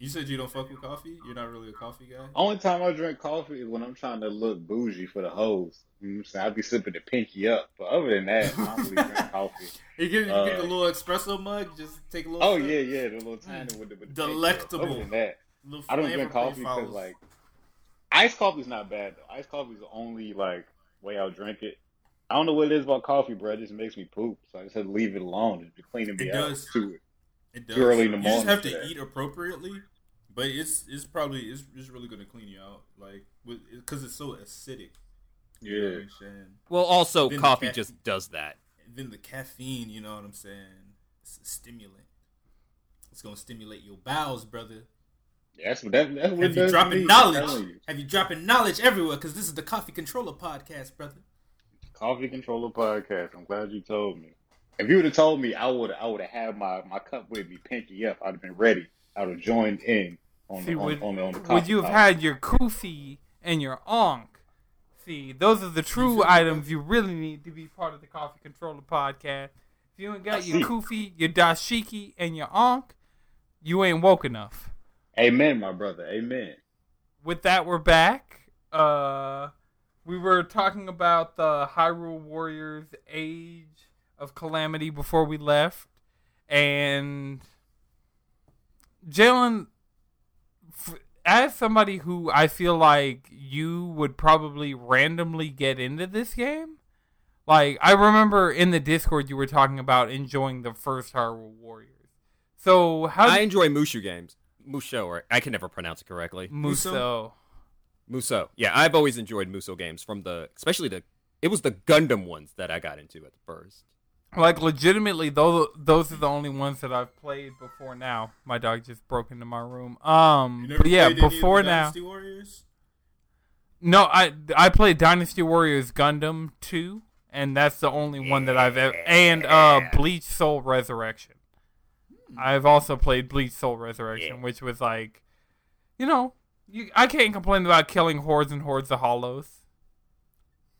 You said you don't fuck with coffee. You're not really a coffee guy. Only time I drink coffee is when I'm trying to look bougie for the hoes. You know I'm saying? I'll be sipping the pinky up. But other than that, I don't really drink coffee. You get, you get Uh, the little espresso mug. Just take a little. Oh sip. yeah, yeah, the little tiny with the, with the. Delectable. Other than that, I don't drink coffee because like iced coffee's not bad though. Iced coffee's the only like way I'll drink it. I don't know what it is about coffee, bro. It just makes me poop. So I just had to leave it alone. It's cleaning me It out does. to it. It does. Early in the morning, you just have to that. eat appropriately, but it's it's probably it's, it's really gonna clean you out, like because it's so acidic. You know what Yeah. I'm? Well, also, Then coffee cat- just does that. Then the caffeine, you know what I'm saying? It's a stimulant. It's gonna stimulate your bowels, brother. That's what that, that's what Have you does dropping me, I'm telling knowledge? you. Have you dropping knowledge everywhere? Because this is the Coffee Controller podcast, brother. Coffee Controller Podcast. I'm glad you told me. If you would have told me, I would I would have had my, my cup with me, pinky up. I'd have been ready. I would have joined in on See, the on, would, on, the on the would you have had your kufi and your onk? See, those are the true items you really need to be part of the Coffee Controller podcast. If you ain't got your kufi, your dashiki, and your onk, you ain't woke enough. Amen, my brother. Amen. with that, we're back. Uh, we were talking about the Hyrule Warriors Age of Calamity before we left, and Jalen, f- as somebody who I feel like you would probably randomly get into this game. Like I remember in the Discord you were talking about enjoying the first Hyrule Warriors. So how I did enjoy Mushu games. Musho, or I can never pronounce it correctly. Muso? Muso. Yeah, I've always enjoyed Muso games from the, especially the, it was the Gundam ones that I got into at the first. Like legitimately, those those are the only ones that I've played before now. My dog just broke into my room. Um, but yeah, played any of the before now, Dynasty Warriors? No, I I played Dynasty Warriors Gundam 2 and that's the only one that I've ever and uh Bleach Soul Resurrection. I've also played Bleach Soul Resurrection, Yeah. which was like you know, you, I can't complain about killing hordes and hordes of hollows.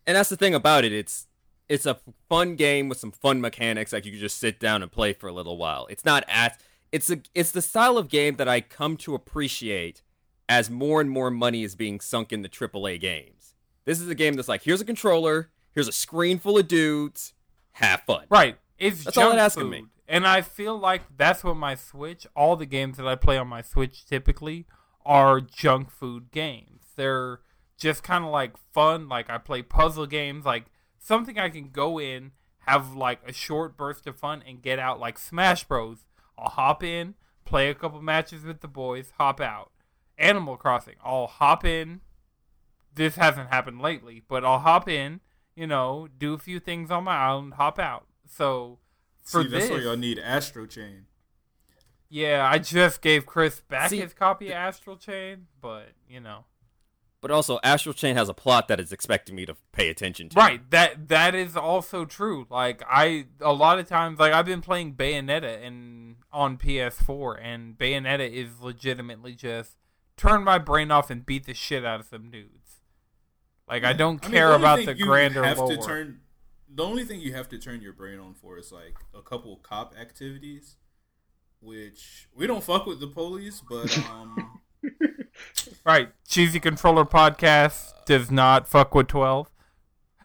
And that's the thing about it. It's it's a fun game with some fun mechanics. Like you can just sit down and play for a little while. It's not as it's a it's the style of game that I come to appreciate as more and more money is being sunk in the AAA games. This is a game that's like here's a controller, here's a screen full of dudes, have fun. Right. It's That's all junk it asking food. me. And I feel like that's what my Switch, all the games that I play on my Switch typically are junk food games. They're just kind of like fun. Like I play puzzle games, like something I can go in, have like a short burst of fun, and get out. Like Smash Bros. I'll hop in, play a couple matches with the boys, hop out. Animal Crossing, I'll hop in. This hasn't happened lately, but I'll hop in, you know, do a few things on my island, hop out. So for See, that's this, why y'all need Astral Chain. yeah, I just gave Chris back See, his copy of Astral Chain, but you know, But also Astral Chain has a plot that is expecting me to pay attention to. right? That that is also true. Like I, a lot of times, like I've been playing Bayonetta and on PS4, and Bayonetta is legitimately just turn my brain off and beat the shit out of some dudes. Like I don't I mean, care the about thing the you grander have lore. To turn, the only thing you have to turn your brain on for is like a couple cop activities, which we don't fuck with the police, but um, Right, cheesy controller podcast does not fuck with twelve.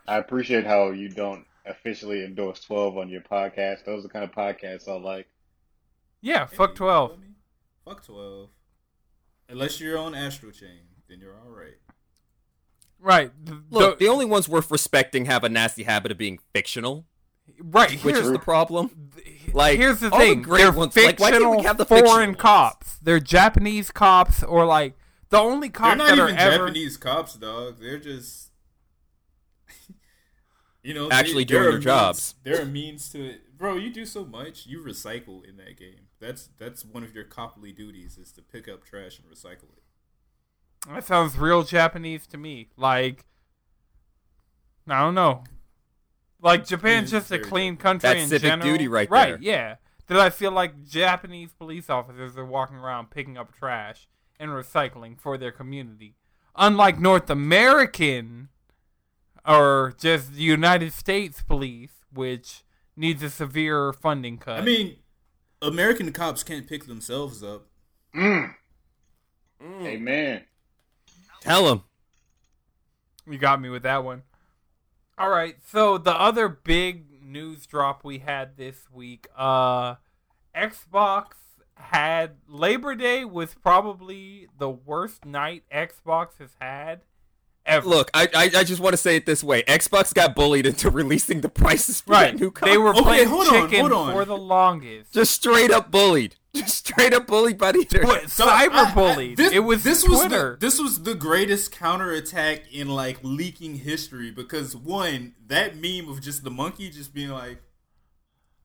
I appreciate how you don't officially endorse 12 on your podcast. Those are the kind of podcasts I like. Yeah, hey, fuck you twelve. feel me? Fuck twelve. Unless you're on Astral Chain, then you're all right. Right, Look, the- the only ones worth respecting have a nasty habit of being fictional, right. which here's is the problem. Like, here's the all the thing: great they're ones- like, why can't we have the foreign cops. They're Japanese cops, or like the only cops They're not that even are ever. Japanese cops, dog. They're just, you know, Actually they, doing are their jobs. Means, there are means to it, bro. You do so much. You recycle in that game. That's that's one of your coply duties is to pick up trash and recycle it. That sounds real Japanese to me. Like, I don't know. Like Japan's just a clean country That's in civic general. duty right Right? there. Yeah. That I feel like Japanese police officers are walking around picking up trash and recycling for their community, unlike North American or just the United States police, which needs a severe funding cut. I mean, American cops can't pick themselves up. Mm. Mm. Amen. Tell them. You got me with that one. All right. So the other big news drop we had this week, uh Xbox had Labor Day was probably the worst night Xbox has had ever. Look, I, I I just want to say it this way: Xbox got bullied into releasing the prices for right. that new They were Okay, playing hold on, chicken hold on. for the longest. just straight up bullied, just straight up bullied by the internet. What, So, I- I- cyberbullied. this- it was this Twitter. Was the, this was the greatest counterattack in like leaking history because one, that meme of just the monkey just being like,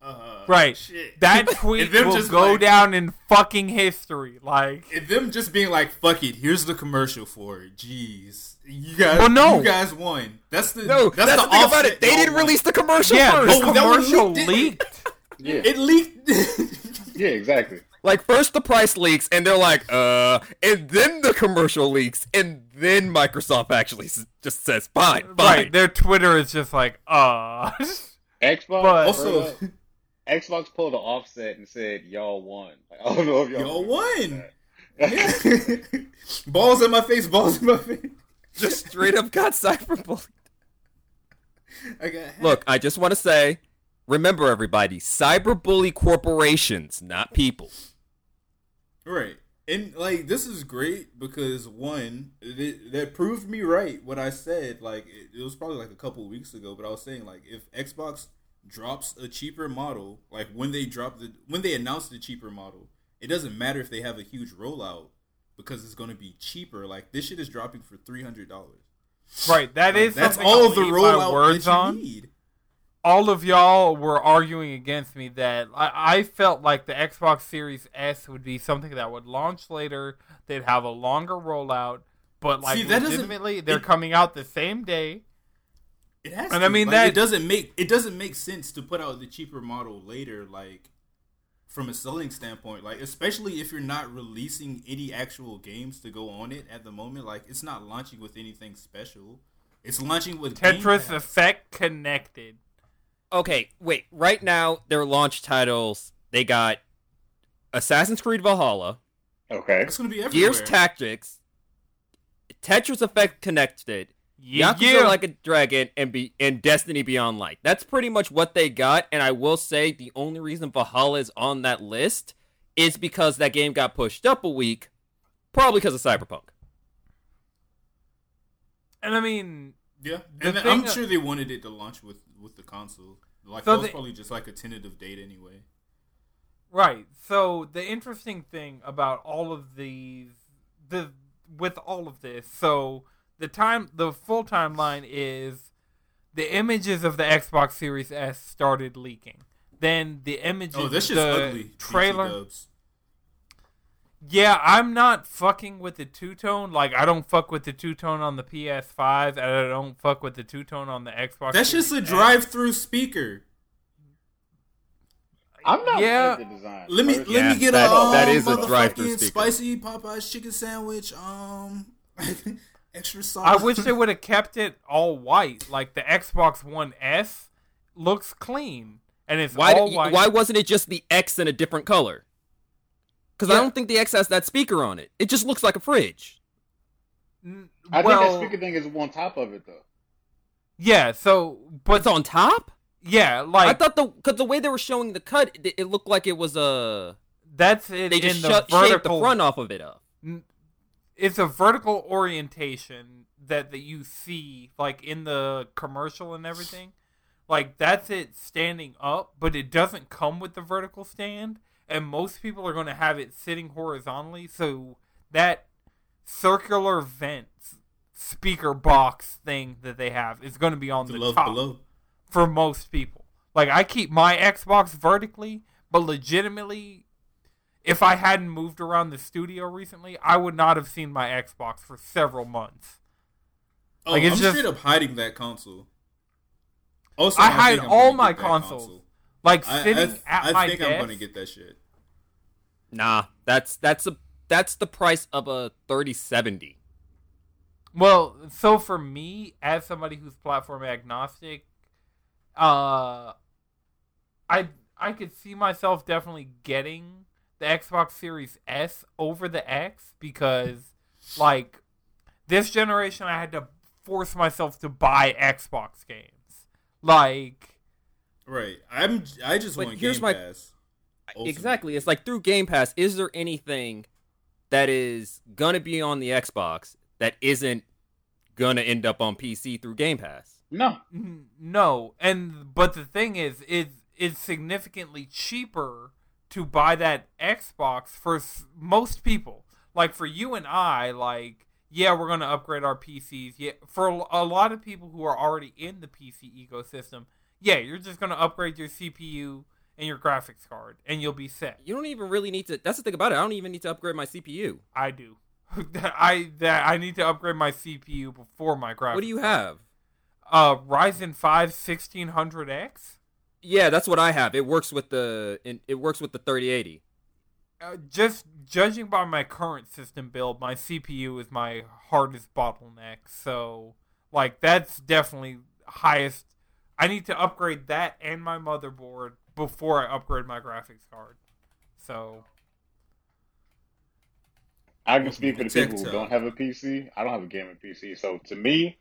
uh, right. shit. That tweet them will just go like- down in fucking history. Like And them just being like, "Fuck it, here's the commercial for it." Jeez, you guys, Well, no. you guys won. That's the no, that's, that's, the, thing about it. They didn't won. release the commercial yeah, first. the Oh, commercial leaked leaked. Yeah. It leaked. Yeah, exactly. Like first the price leaks, and they're like, uh, and then the commercial leaks, and then Microsoft actually s- just says, fine, fine. Right, their Twitter is just like, uh. Xbox But- also, Xbox pulled an offset and said, "Y'all won." Like, I don't know if y'all, y'all won. Yeah. balls in my face, balls in my face. just straight up got cyberbullied. I got hacked. Look, I just want to say, remember everybody, cyberbully corporations, not people. Right. And like this is great because one, it, that proved me right what I said. Like it, it was probably like a couple weeks ago, but I was saying like if Xbox drops a cheaper model, like when they drop the when they announce the cheaper model, it doesn't matter if they have a huge rollout because it's going to be cheaper. Like this shit is dropping for three hundred dollars. right, that is That's all of the rollout words on. need. All of y'all were arguing against me that I, I felt like the Xbox Series S would be something that would launch later. They'd have a longer rollout, but like See, that legitimately, they're it- coming out the same day. It has And to. I mean, like, that- it doesn't make it doesn't make sense to put out the cheaper model later, like from a selling standpoint. Like especially if you're not releasing any actual games to go on it at the moment. Like it's not launching with anything special. It's launching with Tetris Effect connected. Okay, wait. Right now, their launch titles they got Assassin's Creed Valhalla, Okay. It's gonna be everywhere. Gears Tactics, Tetris Effect Connected, Yeah, Yakuza yeah. Like a Dragon, and be and Destiny Beyond Light. That's pretty much what they got. And I will say the only reason Valhalla is on that list is because that game got pushed up a week, probably because of Cyberpunk. and I mean, Yeah, and then thing- I'm sure they wanted it to launch with with the console. Like So that was they- probably just like a tentative date anyway. Right. So the interesting thing about all of these, the with all of this, so the time, the full timeline is the images of the Xbox Series S started leaking. Then the images, Oh, this shit's the ugly. BT trailer. Yeah, I'm not fucking with the two tone. Like I don't fuck with the two tone on the PS5, and I don't fuck with the two tone on the Xbox. That's just a drive-through speaker. I'm not Yeah. mad at the design. Let me personally. let Yeah, me get that- a um, that is a drive-thru motherfucking speaker. spicy Popeyes chicken sandwich. Um, extra sauce. I wish they would have kept it all white. Like the Xbox One S looks clean and it's Why all d- white. why wasn't it just the X in a different color? Because I don't think the X has that speaker on it. It just looks like a fridge. I well, think that speaker thing is on top of it though. yeah. So, But but it's on top. yeah, like I thought the because the way they were showing the cut, it, it looked like it was a that's it. they just in shut, the shaved the front off of it up. It's a vertical orientation that that you see like in the commercial and everything. Like that's it standing up, but it doesn't come with the vertical stand. And most people are going to have it sitting horizontally, so that circular vent speaker box thing that they have is going to be on the the top below. for most people. Like I keep my Xbox vertically, but legitimately, if I hadn't moved around the studio recently, I would not have seen my Xbox for several months. Oh, Like, it's I'm just- straight up hiding that console. Also, I think hide all my consoles. console. Like I, sitting I, at I my think desk. I'm gonna get that shit. Nah, that's that's a that's the price of a thirty seventy. Well, so for me, as somebody who's platform agnostic, uh, I I could see myself definitely getting the Xbox Series S over the X because, like, this generation I had to force myself to buy Xbox games. Like, Right. I'm. I just But want here's Game my- Pass. Ultimate. Exactly. It's like through Game Pass. Is there anything that is gonna be on the Xbox that isn't gonna end up on PC through Game Pass? No. No, and but the thing is, it's it's significantly cheaper to buy that Xbox for s- most people. Like for you and I, like yeah, we're gonna upgrade our PCs. Yeah, for a, lot of people who are already in the PC ecosystem, yeah, you're just gonna upgrade your CPU and your graphics card, and you'll be set. You don't even really need to. That's the thing about it. I don't even need to upgrade my CPU. I do. I that I need to upgrade my CPU before my graphics. What do you card. have? Uh, Ryzen 5 1600X. Yeah, that's what I have. It works with the it it works with the 3080. Uh, just judging by my current system build, my CPU is my hardest bottleneck. So, like, that's definitely highest. I need to upgrade that and my motherboard before I upgrade my graphics card. So, I can speak for the people who don't have a PC. I don't have a gaming PC, so to me,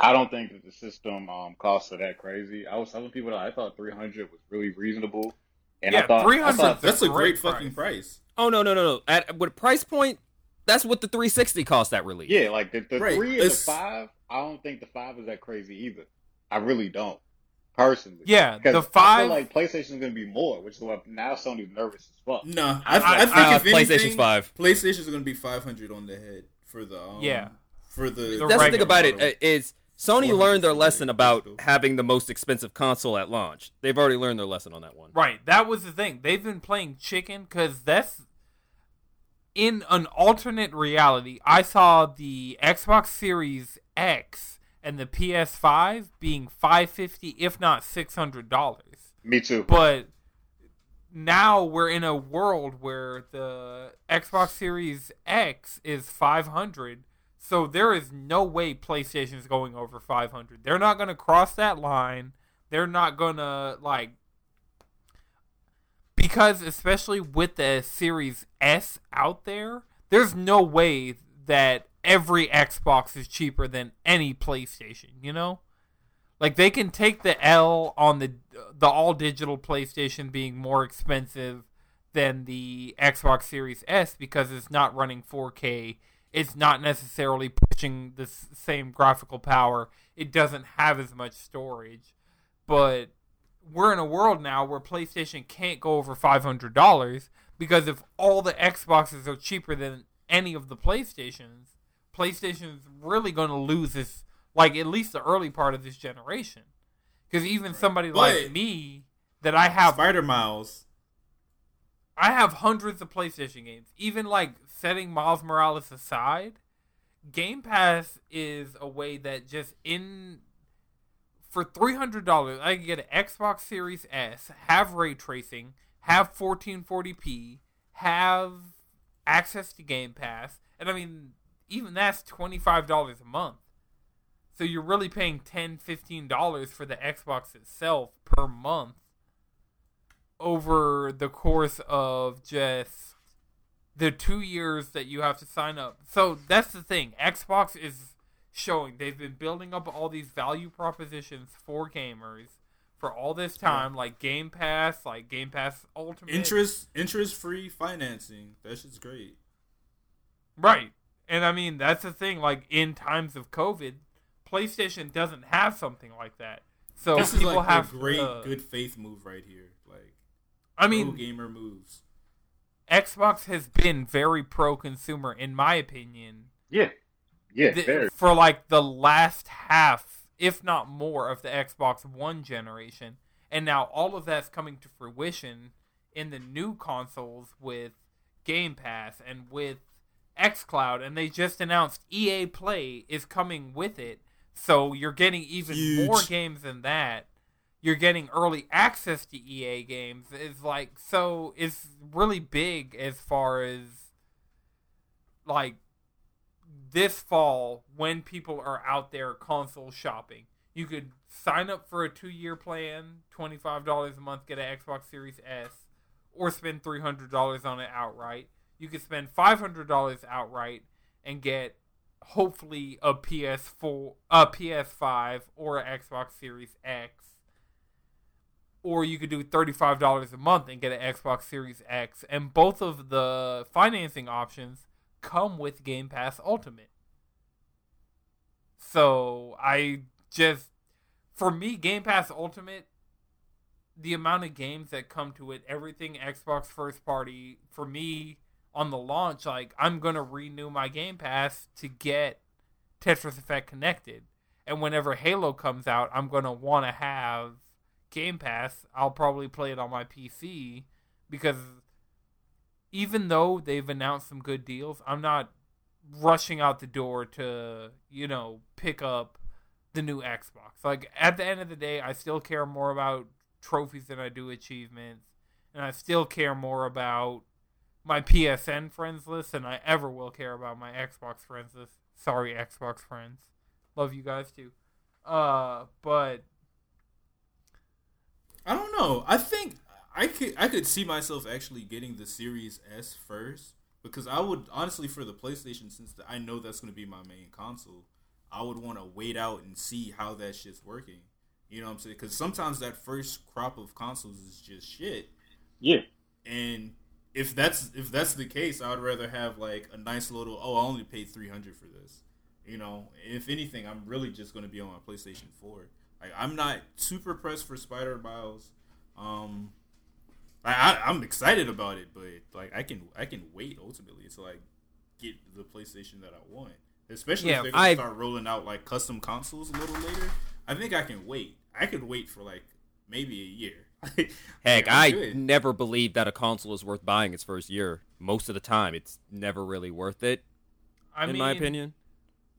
I don't think that the system um, costs are that crazy. I was telling people that I thought 300 was really reasonable, and Yeah, I thought, I 300 thought That's a Great great, fucking price. Oh no no no no! At what price point? That's what the 360 cost at release. yeah, like the, the Right, three and the five. I don't think the five is that crazy either. I really don't, personally. yeah, 'Cause the I 5 feel like PlayStation's gonna be more, which is why now Sony's nervous as fuck. No, I, I- I, think uh, if anything, PlayStation 5. PlayStation's gonna be 500 on the head for the um, Yeah. for the. The That's the thing regular about it model. uh, is Sony learned their lesson about having the most expensive console at launch. They've already learned their lesson on that one. Right, that was the thing. They've been playing chicken because that's in an alternate reality, I saw the Xbox Series X and the PS5 being 550 if not $600. Me too. But now we're in a world where the Xbox Series X is 500. So there is no way PlayStation is going over 500. They're not going to cross that line. They're not going to like because especially with the Series S out there, there's no way that every Xbox is cheaper than any PlayStation, you know? Like they can take the L on the the all digital PlayStation being more expensive than the Xbox Series S because it's not running 4K. It's not necessarily pushing the same graphical power. It doesn't have as much storage. But we're in a world now where PlayStation can't go over $500 because if all the Xboxes are cheaper than any of the PlayStations, PlayStation's really going to lose this like at least the early part of this generation. Because even somebody But- like me, that I have, Spider Miles. I have hundreds of PlayStation games. Even like setting Miles Morales aside, Game Pass is a way that just in for three hundred dollars, I can get an Xbox Series S, have ray tracing, have fourteen forty p, have access to Game Pass, and I mean even that's twenty five dollars a month. So you're really paying 10 $15 for the Xbox itself per month over the course of just the two years that you have to sign up. So that's the thing. Xbox is showing they've been building up all these value propositions for gamers for all this time, like Game Pass, like Game Pass Ultimate. Interest interest free financing. That shit's great. Right. And I mean, that's the thing. Like, in times of COVID, PlayStation doesn't have something like that. So this is people like have a great uh, good faith move right here. Like I mean, gamer moves. Xbox has been very pro consumer, in my opinion, Yeah. Yeah, th- very. for like the last half, if not more, of the Xbox One generation. And now all of that's coming to fruition in the new consoles with Game Pass and with xCloud. And they just announced EA Play is coming with it. So you're getting even Huge. more games than that. You're getting early access to EA games. is like so it's really big as far as like this fall when people are out there console shopping. You could sign up for a two year plan, twenty five dollars a month, get an Xbox Series S, or spend three hundred dollars on it outright. You could spend five hundred dollars outright and get hopefully a PS4, a PS5, or an Xbox Series X. Or you could do thirty-five dollars a month and get an Xbox Series X, and both of the financing options come with Game Pass Ultimate. So I just, for me, Game Pass Ultimate, the amount of games that come to it, everything Xbox first party, for me on the launch, like I'm gonna renew my Game Pass to get Tetris Effect connected, and whenever Halo comes out, I'm gonna want to have Game Pass. I'll probably play it on my PC because even though they've announced some good deals, I'm not rushing out the door to, you know, pick up the new Xbox. Like at the end of the day, I still care more about trophies than I do achievements, and I still care more about my PSN friends list than I ever will care about my Xbox friends list. Sorry, Xbox friends. Love you guys too. Uh, but I don't know. I think I could I could see myself actually getting the Series S first because I would honestly for the PlayStation since the, I know that's going to be my main console. I would want to wait out and see how that shit's working. You know what I'm saying? Because sometimes that first crop of consoles is just shit. Yeah. And if that's if that's the case, I would rather have like a nice little. Oh, I only paid three hundred for this. You know, if anything, I'm really just going to be on my PlayStation Four. Like, I'm not super pressed for Spider Miles. Um, I, I I'm excited about it, but like I can I can wait ultimately to like get the PlayStation that I want. Especially Yeah, if they're gonna I've- start rolling out like custom consoles a little later. I think I can wait. I could wait for like maybe a year. Heck, Like, I'm I good. never believed that a console is worth buying its first year. most of the time it's never really worth it I in mean, my opinion.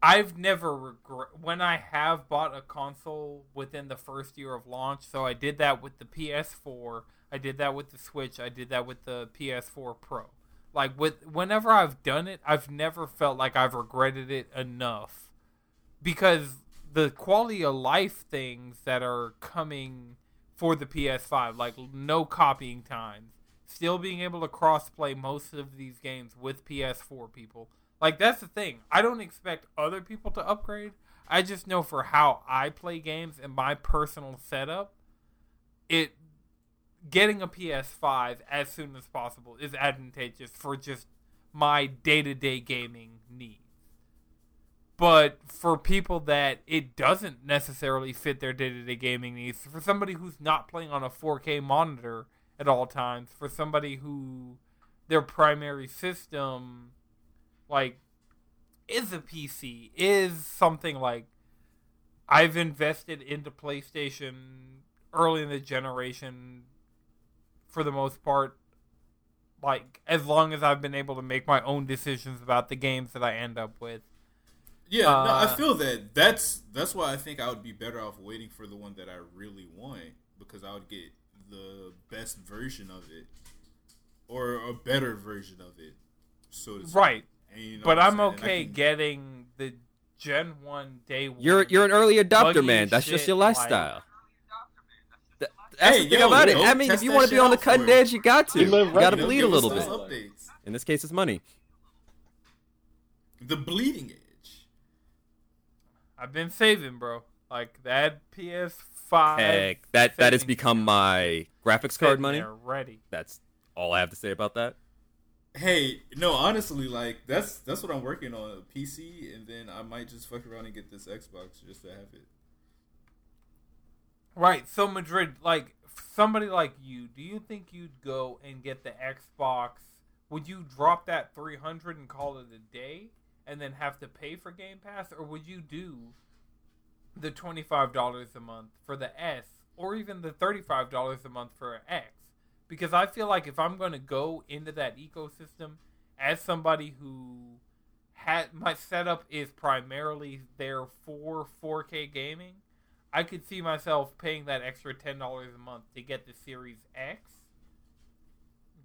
I've never regret when I have bought a console within the first year of launch. So I did that with the PS4. I did that with the Switch. I did that with the PS4 Pro. Like with whenever I've done it, I've never felt like I've regretted it enough because the quality of life things that are coming for the PS5, like no copying times, still being able to crossplay most of these games with PS4 people. Like that's the thing. I don't expect other people to upgrade. I just know for how I play games and my personal setup, it getting a PS5 as soon as possible is advantageous for just my day-to-day gaming needs. But for people that it doesn't necessarily fit their day-to-day gaming needs, for somebody who's not playing on a 4K monitor at all times, for somebody who their primary system like is a PC, is something like I've invested into PlayStation early in the generation for the most part like as long as I've been able to make my own decisions about the games that I end up with. Yeah, no, I Uh, feel that that's that's why I think I would be better off waiting for the one that I really want because I would get the best version of it or a better version of it. So to speak. Right. And you know but I'm saying? And I okay can- getting the Gen 1 day 1. You're you're an early adopter, man. That's just your lifestyle. Th- That's Hey, the thing yo, about it. I mean, if you want to be on the cutting edge, you got to. You You got to bleed a little bit. updates. In this case, it's money. The bleeding edge. I've been saving, bro. Like that PS5. Heck, that that has become my graphics card money. there ready. That's all I have to say about that. Hey, no, honestly, like that's that's what I'm working on a PC, and then I might just fuck around and get this Xbox just to have it. Right. So Madrid, like somebody like you, do you think you'd go and get the Xbox? Would you drop that 300 and call it a day and then have to pay for Game Pass or would you do the $25 a month for the S or even the $35 a month for an X? Because I feel like if I'm going to go into that ecosystem as somebody who had my setup is primarily there for 4K gaming, I could see myself paying that extra ten dollars a month to get the Series X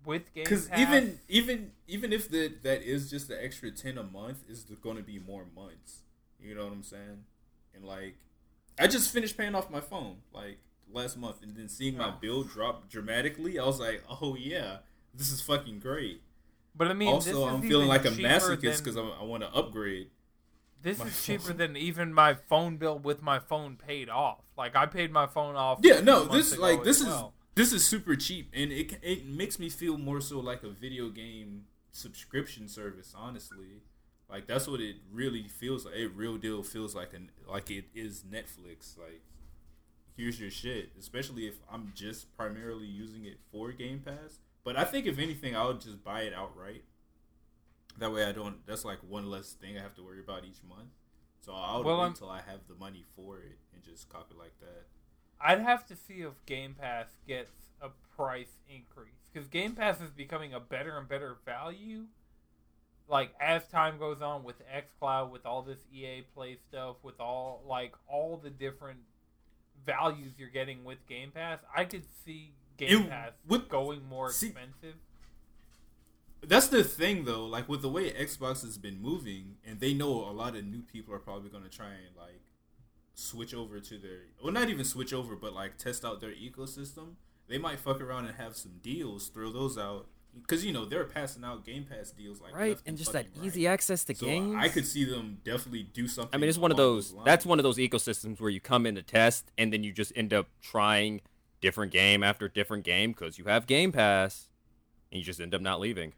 with Game Because even even even if that that is just the extra ten a month, is going to be more months. You know what I'm saying? And like, I just finished paying off my phone like last month, and then seeing my bill drop dramatically, I was like, oh yeah, this is fucking great. but I mean, also, I'm feeling like a masochist than- because I want to upgrade. This my is cheaper phone. than even my phone bill with my phone paid off. Like I paid my phone off. Yeah, no, this like this is this is super cheap, and it it makes me feel more so like a video game subscription service. Honestly, like that's what it really feels like. It real deal feels like an like it is Netflix. Like here's your shit, especially if I'm just primarily using it for Game Pass. But I think if anything, I would just buy it outright. That way, I don't. That's like one less thing I have to worry about each month. So I would Well, wait um, until I have the money for it and just cop it like that. I'd have to see if Game Pass gets a price increase because Game Pass is becoming a better and better value. Like as time goes on with XCloud, with all this EA Play stuff, with all like all the different values you're getting with Game Pass, I could see Game It- Pass with- going more see- expensive. That's the thing, though. Like with the way Xbox has been moving, and they know a lot of new people are probably going to try and like switch over to their, well, not even switch over, but like test out their ecosystem. They might fuck around and have some deals, throw those out, because you know they're passing out Game Pass deals like Right, and just that right. easy access to So games. I could see them definitely do something. I mean, it's one of along those. That's one of those ecosystems where you come in to test, and then you just end up trying different game after different game because you have Game Pass, and you just end up not leaving.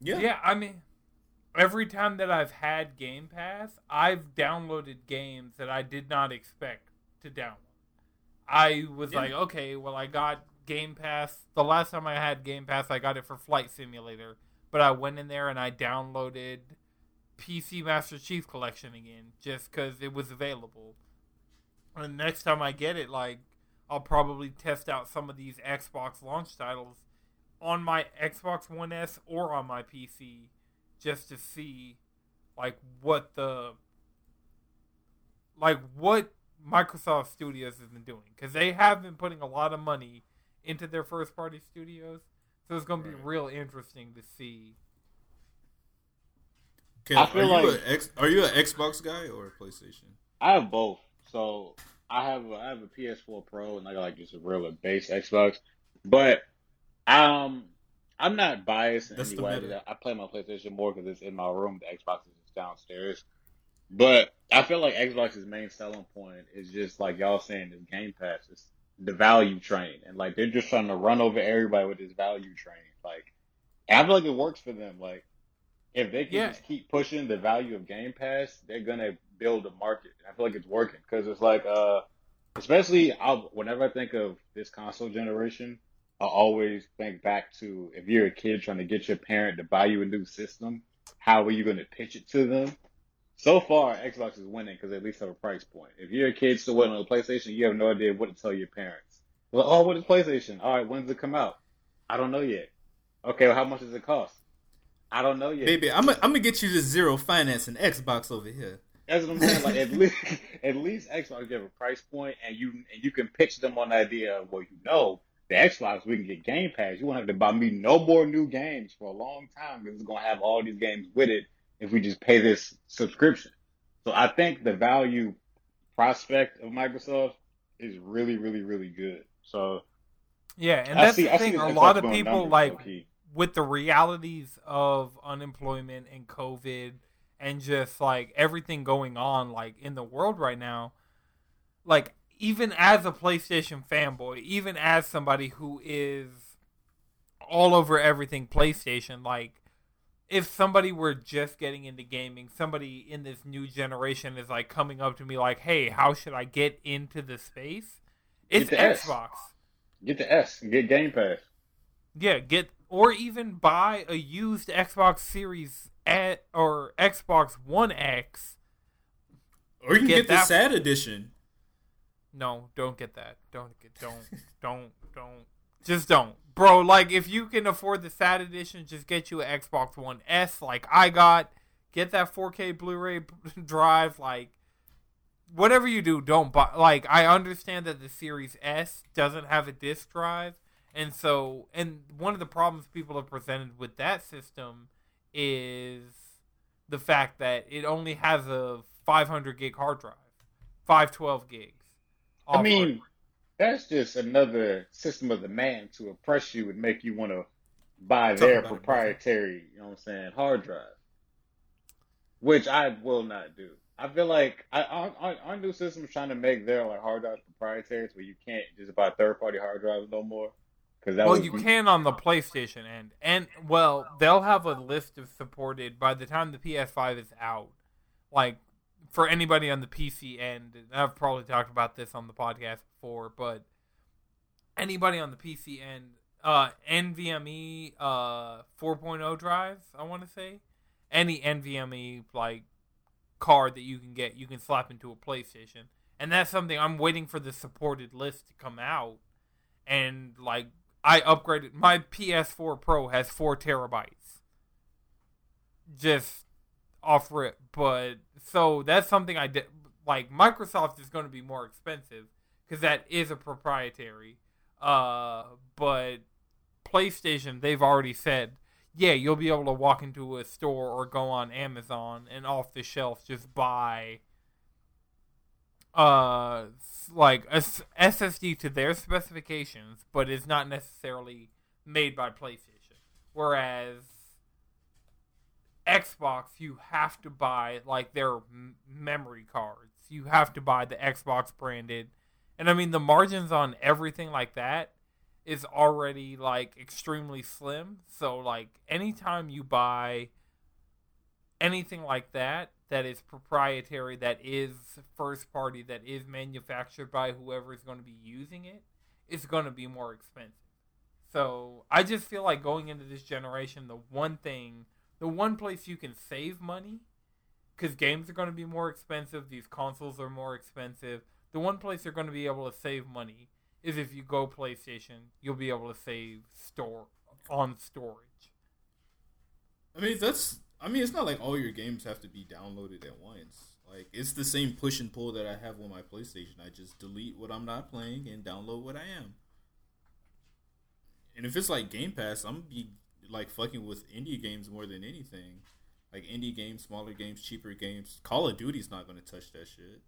Yeah. Yeah, I mean, every time that I've had Game Pass, I've downloaded games that I did not expect to download. I was Yeah. like, okay, well, I got Game Pass. The last time I had Game Pass, I got it for Flight Simulator, but I went in there and I downloaded PC Master Chief Collection again just because it was available. And next time I get it, like, I'll probably test out some of these Xbox launch titles on my Xbox One S or on my PC just to see like what the like what Microsoft Studios has been doing because they have been putting a lot of money into their first party studios. So it's going to be real interesting to see. Okay, I feel are you like- a X, are you an Xbox guy or a PlayStation? I have both. So I have a, I have a PS4 Pro and I got like just a real base Xbox. But um, I'm not biased in That's any way. I play my PlayStation more because it's in my room. The Xbox is just downstairs. But I feel like Xbox's main selling point is just like y'all saying this Game Pass. It's the value train, and like they're just trying to run over everybody with this value train. Like, I feel like it works for them. Like, if they can Yeah. just keep pushing the value of Game Pass, they're gonna build a market. I feel like it's working because it's like, uh, especially I'll, whenever I think of this console generation, I always think back to if you're a kid trying to get your parent to buy you a new system, how are you to pitch it to them? So far, Xbox is winning because they at least have a price point. If you're a kid still waiting on a PlayStation, you have no idea what to tell your parents. Well, oh, what is PlayStation? All right, when does it come out? I don't know yet. Okay, well, how much does it cost? I don't know yet. Baby, I'm gonna get you the zero finance financing Xbox over here. That's what I'm saying. Like at least, at least Xbox give a price point, and you and you can pitch them on the idea of well, you know, the Xbox we can get Game Pass. You won't have to buy me no more new games for a long time because it's gonna have all these games with it if we just pay this subscription. So I think the value prospect of Microsoft is really, really, really good. So Yeah, and I that's see, the I thing. A lot of people like with the realities of unemployment and COVID and just like everything going on like in the world right now, like even as a PlayStation fanboy, even as somebody who is all over everything PlayStation, like if somebody were just getting into gaming, somebody in this new generation is like coming up to me like, "Hey, how should I get into the space?" It's the S. Xbox. Get the S, get Game Pass. Yeah, get or even buy a used Xbox Series at or Xbox One X. Or you can Get get, the that- sad edition. No, don't get that. Don't get don't don't don't just don't. Bro, like if you can afford the sad edition, just get you an Xbox One S like I got. Get that 4K Blu-ray drive like whatever you do, don't buy like I understand that the Series S doesn't have a disk drive and so and one of the problems people have presented with that system is the fact that it only has a 500 gig hard drive, 512 gigs. I mean, that's just another system of the man to oppress you and make you want to buy Talk their proprietary, you know what I'm saying, hard drive. Which I will not do. I feel like I our, our, new system is trying to make their like hard drives proprietary, where you can't just buy third party hard drives no more. Because that well, was you can on the PlayStation end, and well, they'll have a list of supported by the time the PS5 is out. Like for anybody on the PC end, and I've probably talked about this on the podcast before, but anybody on the PC end, uh, NVMe uh 4.0 drives, I want to say, any NVMe like card that you can get, you can slap into a PlayStation, and that's something I'm waiting for the supported list to come out, and like I upgraded my PS4 Pro has four terabytes, just off it, But so that's something I did. Like Microsoft is going to be more expensive because that is a proprietary. Uh, but PlayStation, they've already said, yeah, you'll be able to walk into a store or go on Amazon and off the shelf just buy uh like a SSD to their specifications, but is not necessarily made by PlayStation. Whereas Xbox, you have to buy like their m- memory cards. You have to buy the Xbox branded, and I mean the margins on everything like that is already like extremely slim. So like anytime you buy anything like that that is proprietary, that is first party, that is manufactured by whoever is going to be using it, it, is going to be more expensive. So I just feel like going into this generation, the one thing, the one place you can save money, because games are going to be more expensive, these consoles are more expensive. The one place you're going to be able to save money is if you go PlayStation, you'll be able to save store on storage. I mean, that's. I mean, it's not like all your games have to be downloaded at once. Like it's the same push and pull that I have on my PlayStation. I just delete what I'm not playing and download what I am. And if it's like Game Pass, I'm be like fucking with indie games more than anything. Like indie games, smaller games, cheaper games. Call of Duty's not gonna touch that shit.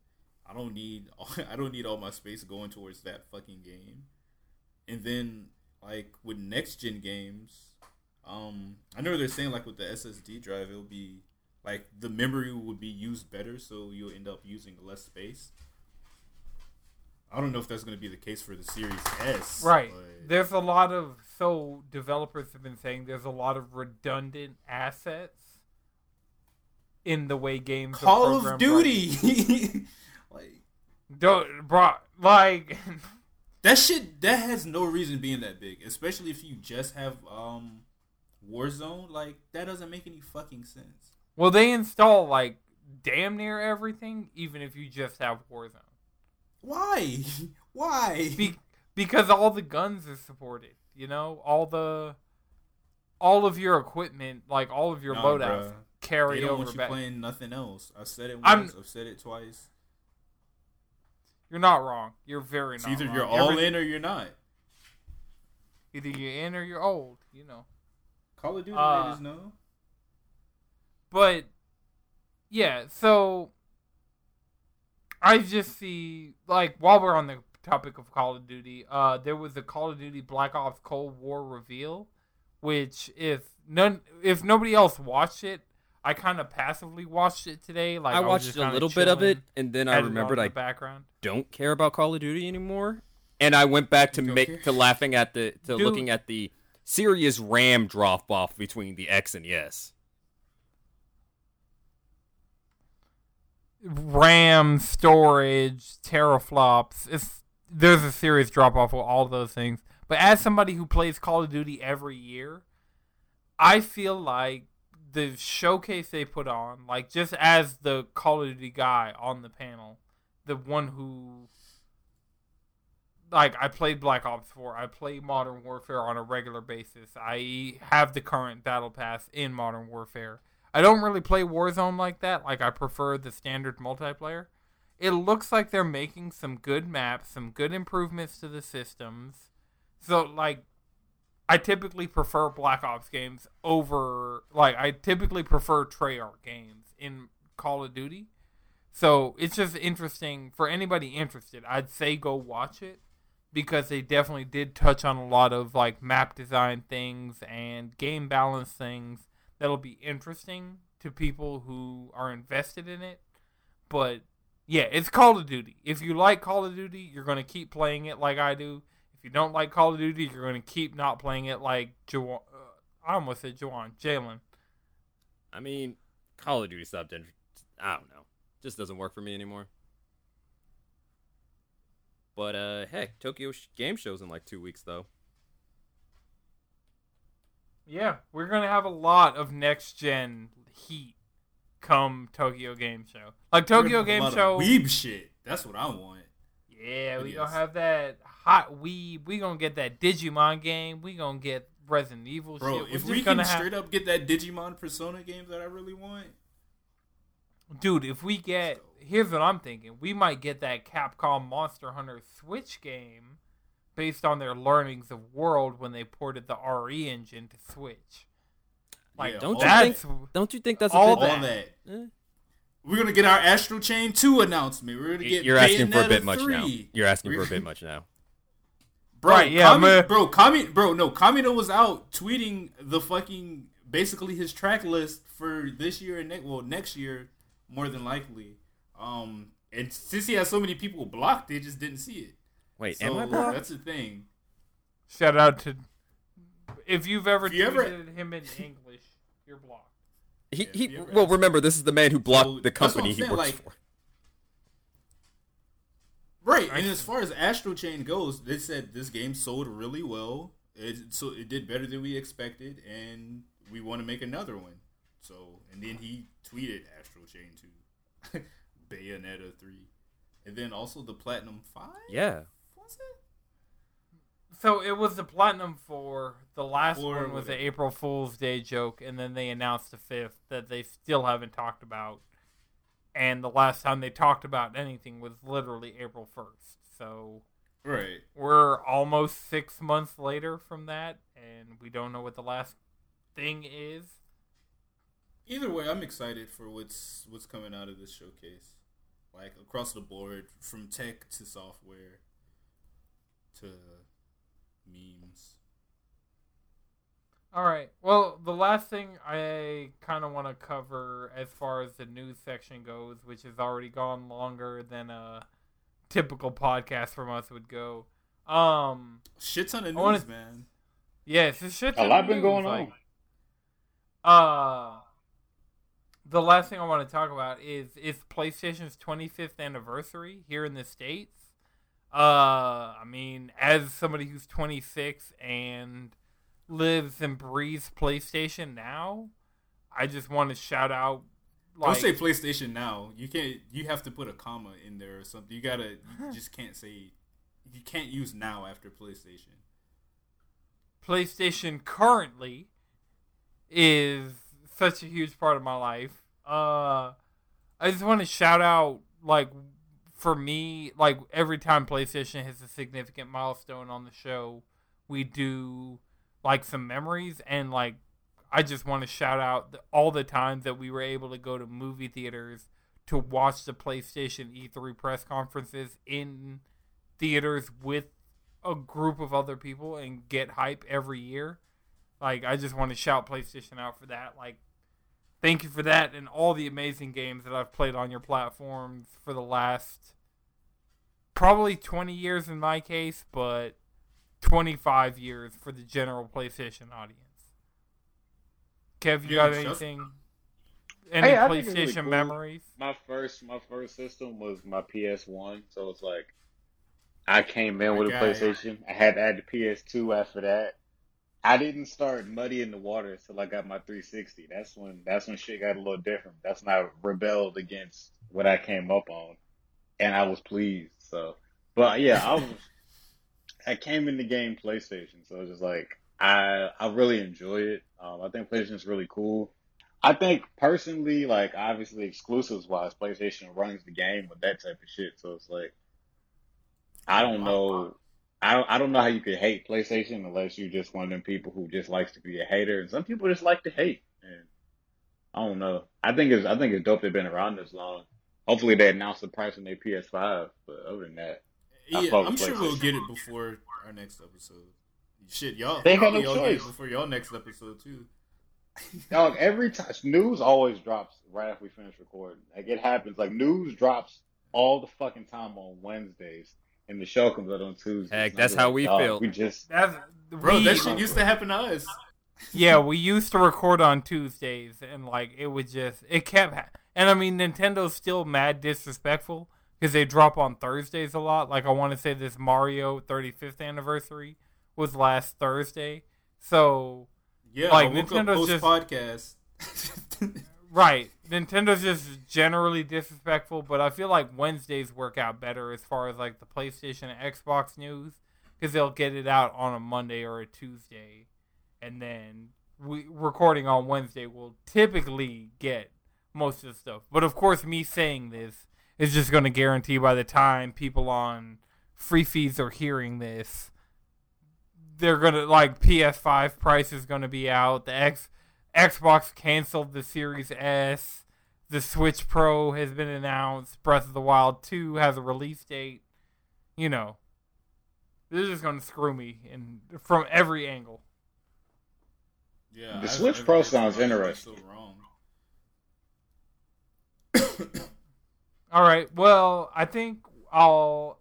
I don't need all, I don't need all my space going towards that fucking game. And then like with next gen games, um, I know they're saying like with the SSD drive, it'll be like the memory would be used better, so you'll end up using less space. I don't know if that's going to be the case for the Series S. Right. but- There's a lot of so developers have been saying there's a lot of redundant assets in the way games. are Call of Duty. like Don't, bro, like that shit that has no reason being that big, especially if you just have um Warzone. Like that doesn't make any fucking sense. Well, they install like damn near everything, even if you just have Warzone, Why? Why? Be- because all the guns are supported. You know, all the all of your equipment, like all of your Nah, loadouts, bruh. carry they don't over want you back. playing nothing else. I said it I'm- once. I've said it twice. You're not wrong. You're very It's not. either wrong. you're all Every- in or you're not. Either you're in or you're old. You know. Call of Duty Uh, made us. But yeah, so I just see like while we're on the topic of Call of Duty, uh, there was a Call of Duty Black Ops Cold War reveal, which if none if nobody else watched it, I kind of passively watched it today. Like I watched just a little bit of it, and then I had it on remembered in I background. don't care about Call of Duty anymore, and I went back to make care? to laughing at the to Dude. looking at the serious RAM drop off between the X and the S. RAM storage, teraflops. It's there's a serious drop off with all those things. But as somebody who plays Call of Duty every year, I feel like the showcase they put on, like just as the Call of Duty guy on the panel, the one who like I played Black Ops 4, I play Modern Warfare on a regular basis. I have the current battle pass in Modern Warfare. I don't really play Warzone like that. Like I prefer the standard multiplayer. It looks like they're making some good maps, some good improvements to the systems. So like I typically prefer Black Ops games over like I typically prefer Treyarch games in Call of Duty. So it's just interesting for anybody interested. I'd say go watch it because they definitely did touch on a lot of like map design things and game balance things that'll be interesting to people who are invested in it. But yeah, it's Call of Duty. If you like Call of Duty, you're going to keep playing it like I do. If you don't like Call of Duty, you're going to keep not playing it like Jawan. Uh, I almost said Jawan. Jalen. I mean, Call of Duty stopped. in- I don't know, just doesn't work for me anymore. But uh, heck, Tokyo Sh- Game Show's in like two weeks though. Yeah, we're going to have a lot of next gen heat come Tokyo Game Show. Like Tokyo Game Show. Weeb shit. That's what I want. Yeah, we It gonna have that hot weed. We gonna get that Digimon game. We gonna get Resident Evil Bro, shit. We're if we can gonna have, straight up get that Digimon Persona game that I really want, dude. If we get, here's what I'm thinking. We might get that Capcom Monster Hunter Switch game based on their learnings of World when they ported the RE engine to Switch. Like, Yeah, Don't all you that- Don't you think that's a All bit? all that. that. Eh. We're gonna get our Astral Chain 2 announcement. We're gonna get You're asking for a Bayonetta bit much now. You're asking for a bit much now. Bro, Right, yeah, Kami, bro, Kami, bro, no, Kamiya was out tweeting the fucking basically his track list for this year and next, well, next year more than likely. Um, and since he has so many people blocked, they just didn't see it. Wait, So am I blocked? that's the thing. shout out to. If you've ever If you ever- tweeted him in English, you're blocked. He, Yeah, he, you well, remember, this is the man who blocked So, the company he works like- for. Right, and as far as Astral Chain goes, they said this game sold really well. It so it did better than we expected, and we want to make another one. So, and then he tweeted Astral Chain two, Bayonetta three, and then also the Platinum five. Yeah. Was it? So it was the Platinum 4. The last Four, one was the. April Fool's Day joke, and then they announced the fifth that they still haven't talked about. And the last time they talked about anything was literally April 1st. So Right. we're almost six months later from that, and we don't know what the last thing is. Either way, I'm excited for what's what's coming out of this showcase. Like across the board, from tech to software to memes. All right. Well, the last thing I kind of want to cover as far as the news section goes, which has already gone longer than a typical podcast from us would go. Um, Shit ton of news, wanna- man. yeah, it's a shit. A lot of been news, going like, on. Uh, the last thing I want to talk about is is PlayStation's 25th anniversary here in the states. Uh, I mean, as somebody who's 26 and lives and breathes PlayStation now, I just want to shout out. Like, Don't say PlayStation now. You can't. You have to put a comma in there or something. You gotta. You just can't say. You can't use now after PlayStation. PlayStation currently is such a huge part of my life. Uh, I just want to shout out, like, for me, like, every time PlayStation hits a significant milestone on the show, we do, like, some memories. And, like, I just want to shout out all the times that we were able to go to movie theaters to watch the PlayStation E3 press conferences in theaters with a group of other people and get hype every year. Like I just want to shout PlayStation out for that. Like thank you for that and all the amazing games that I've played on your platforms for the last probably 20 years in my case, but 25 years for the general PlayStation audience. Kev, you Yeah, got just- anything? Any Hey, I think it's PlayStation really cool. memories? My first my first system was my PS One, so it's like I came in with a My guy. PlayStation. I had to add the PS2 after that. I didn't start muddy in the water until I got my 360. That's when that's when shit got a little different. That's when I rebelled against what I came up on, and I was pleased. So, but yeah, I was. I came in the game PlayStation, so it's just like I I really enjoy it. Um, I think PlayStation's really cool. I think personally, like obviously exclusives wise, PlayStation runs the game with that type of shit. So it's like I don't know. I don't, I don't know how you could hate PlayStation unless you're just one of them people who just likes to be a hater, and some people just like to hate. And I don't know. I think it's I think it's dope they've been around this long. Hopefully they announce the price on their PS5. But other than that, Yeah, I'm sure we'll get it before our next episode. Shit, y'all. They got no y'all get it choice. before y'all next episode too. dog, every time news always drops right after we finish recording. Like it happens. Like news drops all the fucking time on Wednesdays, and the show comes out on Tuesday. Heck, that's how we dog, feel. We just That's Bro, we- that shit used to happen to us. yeah, we used to record on Tuesdays, and like it would just it kept. Ha- and I mean, Nintendo's still mad disrespectful because they drop on Thursdays a lot. Like I want to say this Mario 35th anniversary was last Thursday, so Yeah, Like, I woke Nintendo's up post just- podcast. right. Nintendo's just generally disrespectful, but I feel like Wednesdays work out better as far as like the PlayStation and Xbox news because they'll get it out on a Monday or a Tuesday, and then we recording on Wednesday will typically get most of the stuff. But of course, me saying this is just going to guarantee by the time people on free feeds are hearing this, they're gonna like PS5 price is gonna be out. The X Xbox canceled the Series S. The Switch Pro has been announced. Breath of the Wild 2 has a release date. You know, this is going to screw me in from every angle. yeah, The I- Switch I- Pro I- sounds I- I- interesting. So wrong. All right. Well, I think I'll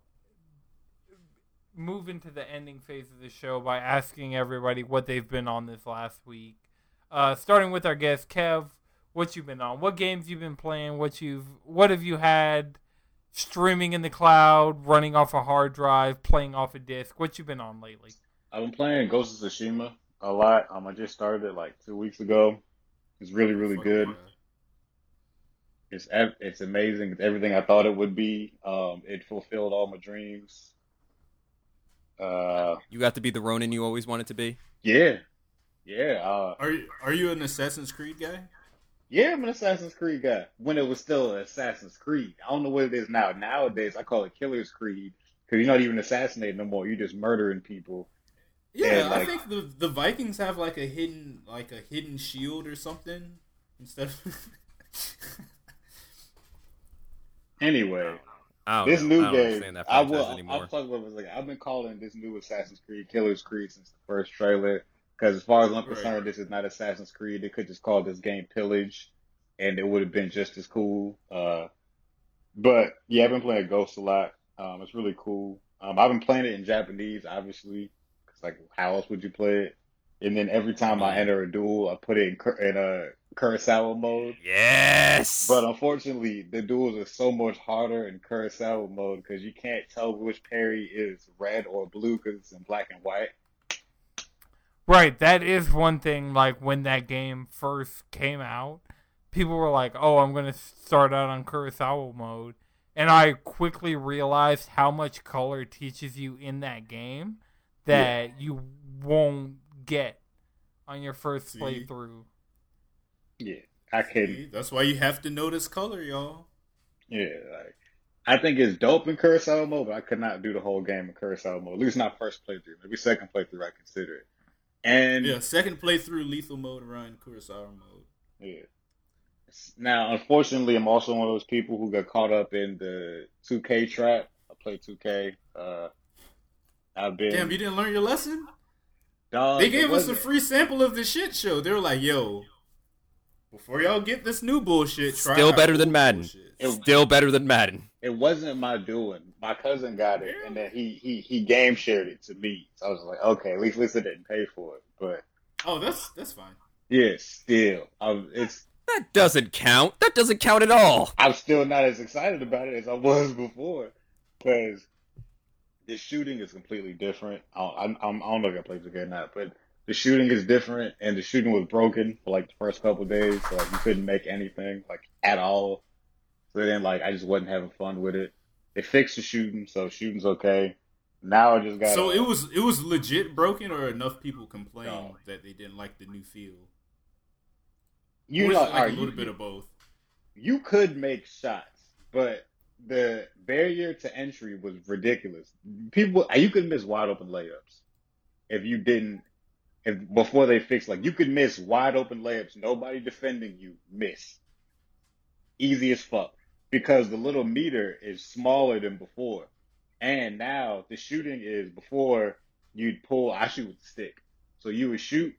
move into the ending phase of the show by asking everybody what they've been on this last week. Uh, starting with our guest Kev, what you've been on? What games you've been playing? What you've what have you had streaming in the cloud, running off a hard drive, playing off a disc? What you've been on lately? I've been playing Ghost of Tsushima a lot. Um, I just started it like two weeks ago. It's really really Fuck good. yeah. It's it's amazing. It's everything I thought it would be. Um, it fulfilled all my dreams. Uh, You got to be the Ronin you always wanted to be. yeah, yeah, uh, Are you are you an Assassin's Creed guy? Yeah. I'm an Assassin's Creed guy. When it was still Assassin's Creed, I don't know what it is now. Nowadays, I call it Killer's Creed because you're not even assassinating no more. You're just murdering people. Yeah, And, like- I think the the Vikings have like a hidden like a hidden shield or something instead of. Anyway, this new I game, I will. I'll plug what was like. I've been calling this new Assassin's Creed Killer's Creed since the first trailer. Because as far as I'm Right. concerned, this is not Assassin's Creed. They could just call this game Pillage, and it would have been just as cool. Uh, but yeah, I've been playing Ghost a lot. Um, it's really cool. Um, I've been playing it in Japanese, obviously. Cause like, how else would you play it? And then every time I enter a duel, I put it in, in a Kurosawa mode. yes. But unfortunately, the duels are so much harder in Kurosawa mode because you can't tell which parry is red or blue because it's in black and white. Right, that is one thing. Like when that game first came out, people were like, "Oh, I'm gonna start out on Kurosawa mode," and I quickly realized how much color teaches you in that game that you won't get on your first See? playthrough. Yeah, I can. See, That's why you have to notice color, y'all. Yeah, like I think it's dope in Kurosawa mode, but I could not do the whole game in Kurosawa mode. At least not first playthrough. Maybe second playthrough, I consider it. And Yeah, second playthrough lethal mode run Kurosawa mode. Yeah. Now, unfortunately, I'm also one of those people who got caught up in the 2K trap. I play 2K. Uh, I've been. Damn, you didn't learn your lesson? Dog, They gave us a free sample of the shit show. They were like, "Yo, before y'all get this new bullshit, try Still better than Madden. bullshit." Still better than Madden. It wasn't my doing. My cousin got it, and then he he he game shared it to me. So I was like, okay, at least Lisa didn't pay for it. But Oh, that's that's fine. yeah, still, um, it's That doesn't count. That doesn't count at all. I'm still not as excited about it as I was before because the shooting is completely different. I don't, I'm, I don't know if I played the game or not, but the shooting is different, and the shooting was broken for like the first couple days. So like you couldn't make anything like at all. So then like I just wasn't having fun with it. They fixed the shooting, so shooting's okay. Now I just got So it was it was legit broken, or enough people complained No. that they didn't like the new feel. you know like a little you- bit of both. you could make shots, but the barrier to entry was ridiculous. People, you could miss wide open layups if you didn't. If before they fixed, like you could miss wide open layups, nobody defending you, miss, easy as fuck, because the little meter is smaller than before, and now the shooting is before you'd pull. I shoot with the stick, so you would shoot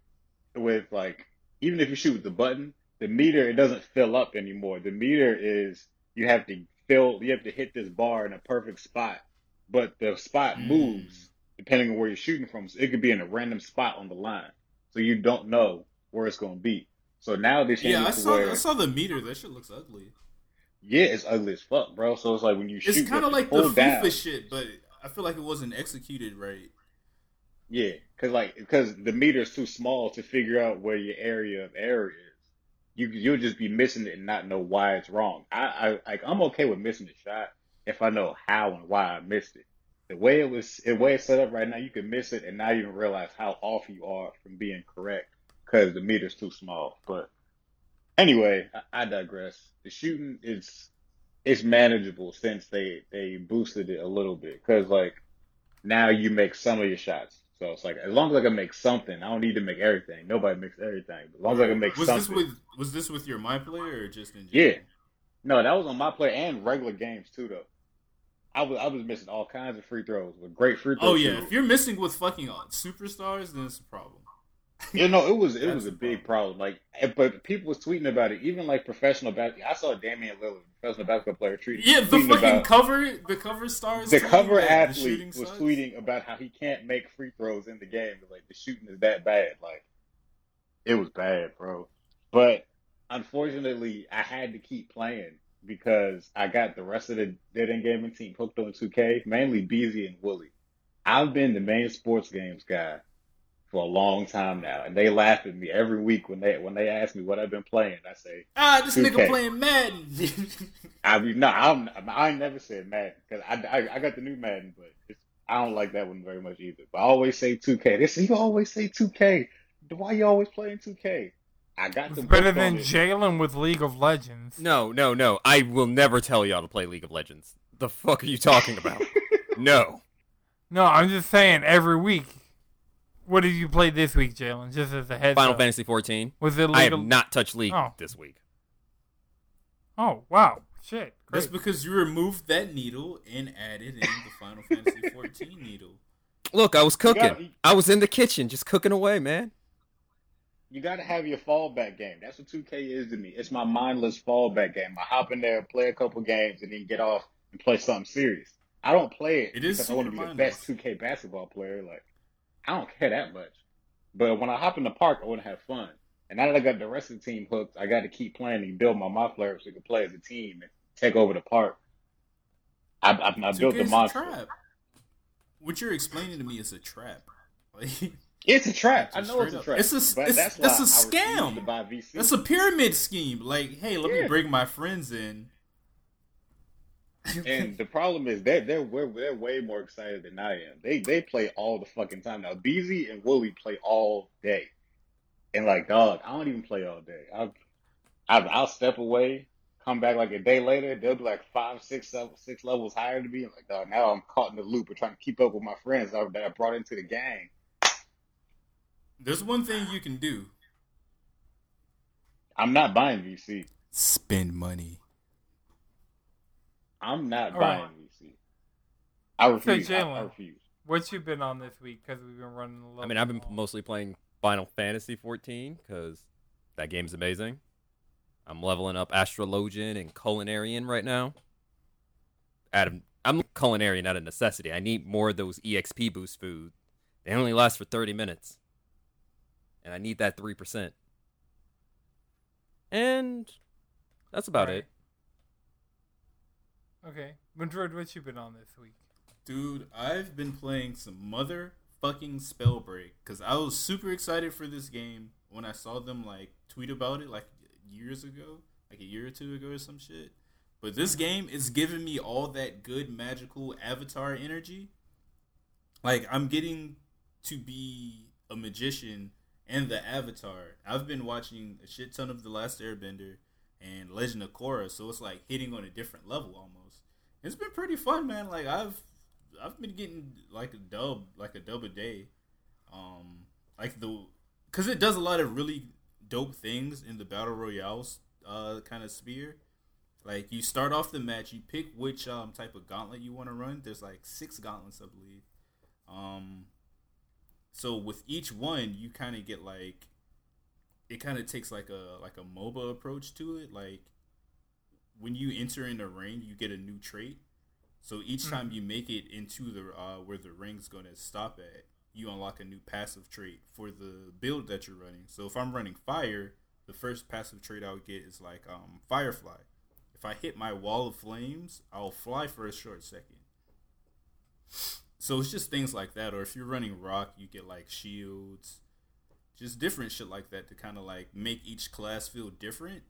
with like even if you shoot with the button, the meter it doesn't fill up anymore. The meter is you have to fill you have to hit this bar in a perfect spot. But the spot Mm. moves depending on where you're shooting from. So it could be in a random spot on the line. So you don't know where it's gonna be. So now this Yeah, I saw where I saw the meter. That shit looks ugly. Yeah, it's ugly as fuck, bro. So it's like when you shoot, It's kind of like the down. FIFA shit, but I feel like it wasn't executed right. Yeah, because like because the meter's too small to figure out where your area of error is. You you'll just be missing it and not know why it's wrong. I I like I'm okay with missing the shot if I know how and why I missed it. The way it was, the way it's set up right now, you can miss it and not even realize how off you are from being correct because the meter's too small. But anyway, I, I digress. The shooting is it's manageable since they they boosted it a little bit because like now you make some of your shots. So it's like as long as I can make something, I don't need to make everything. Nobody makes everything. But as long as I can make was something. this with was this with your my player or just in general? Yeah. No, that was on my play and regular games too though. I was I was missing all kinds of free throws with great free throws. Oh yeah, if you're missing with fucking superstars, then it's a problem. You know, it was it was a big problem. Like, eh, but people was tweeting about it. Even like professional basketball. I saw Damian Lillard, professional basketball player, tweet, Yeah, the tweeting fucking about cover, the cover stars. the cover that the athlete was sucks. tweeting about how he can't make free throws in the game. Like the shooting is that bad. Like it was bad, bro. But unfortunately, I had to keep playing because I got the rest of the Dead End Gaming team hooked on 2K, mainly Beezy and Wooly. I've been the main sports games guy for a long time now, and they laugh at me every week when they when they ask me what I've been playing. I say, Ah, this 2K. nigga playing Madden. I mean, no, I'm, I never said Madden because I, I I got the new Madden, but it's, I don't like that one very much either. But I always say 2K. This you always say 2K. Why you always playing 2K? I got It's the better than. Jalen with League of Legends. No, no, no. I will never tell y'all to play League of Legends. The fuck are you talking about? no. No, I'm just saying every week. What did you play this week, Jalen? Just as a heads Final up. Fantasy 14. Was it League I have not touched League Oh. this week. Oh wow, shit. That's Great. because you removed that needle and added in the Final Fantasy 14 needle. Look, I was cooking. gotta- I was in the kitchen just cooking away, man. You got to have your fallback game. That's what 2K is to me. It's my mindless fallback game. I hop in there, play a couple games, and then get off and play something serious. I don't play it, It is because I want to be super the best 2K basketball player. Like, I don't care that much. But when I hop in the park, I want to have fun. And now that I got the rest of the team hooked, I got to keep playing and build my players so we can play as a team and take over the park. I, I, I built the monster. trap. What you're explaining to me is a trap. Like, It's a trap. I Just know it's a up. trap. It's a- it's- that's it's a I scam. That's a pyramid scheme. Like, hey, let me bring my friends in. And the problem is that they're, they're they're way more excited than I am. They they play all the fucking time now. Beezy and Wooly play all day, and like dog, I don't even play all day. I'll I'll, I'll step away, come back like a day later. They'll be like five, six, six levels higher than me. I'm like dog, now I'm caught in the loop of trying to keep up with my friends that I brought into the gang. There's one thing you can do: I'm not buying VC. spend money. I'm not All buying right. VC. I refuse. I, I refuse. What you been on this week? Because we've been running a little. I mean, I've been long. mostly playing Final Fantasy 14 because that game's amazing. I'm leveling up Astrologian and Culinarian right now. Adam, I'm Culinarian out of necessity. I need more of those EXP boost food. They only last for 30 minutes. And I need that 3%. And that's about Right. it. Okay, Madrid, what you been on this week? Dude, I've been playing some motherfucking Spellbreak because I was super excited for this game when I saw them like tweet about it like years ago, like a year or two ago or some shit. But this game is giving me all that good magical avatar energy. Like I'm getting to be a magician and the avatar. I've been watching a shit ton of The Last Airbender and Legend of Korra, so it's like hitting on a different level almost. It's been pretty fun, man. Like I've I've been getting like a dub, like a dub a day. Um, like the because it does a lot of really dope things in the battle royales uh kind of sphere. Like you start off the match, you pick which um type of gauntlet you want to run. There's like six gauntlets, I believe. Um, so with each one, you kind of get like it kind of takes like a like a MOBA approach to it. Like when you enter in a ring, you get a new trait. So each time you make it into the uh, where the ring's going to stop at, you unlock a new passive trait for the build that you're running. So if I'm running fire, the first passive trait I would get is like um, firefly. If I hit my wall of flames, I'll fly for a short second. So it's just things like that. Or if you're running rock, you get like shields, just different shit like that to kind of like make each class feel different.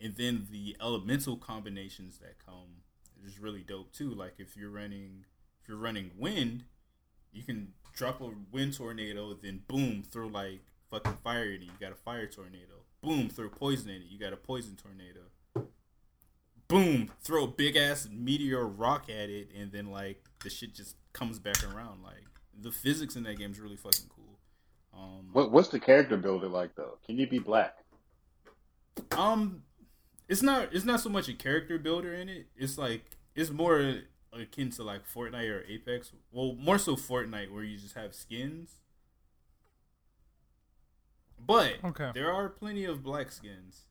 And then the elemental combinations that come is really dope too. Like if you're running, if you're running wind, you can drop a wind tornado, then boom, throw like fucking fire in it. You got a fire tornado. Boom, throw poison in it. You got a poison tornado. Boom, throw a big ass meteor rock at it, and then like the shit just comes back around. Like the physics in that game is really fucking cool. Um, What what's the character builder like though? Can you be black? Um, it's not it's not so much a character builder in it. It's like it's more akin to like Fortnite or Apex. Well, more so Fortnite, where you just have skins. But Okay. there are plenty of black skins,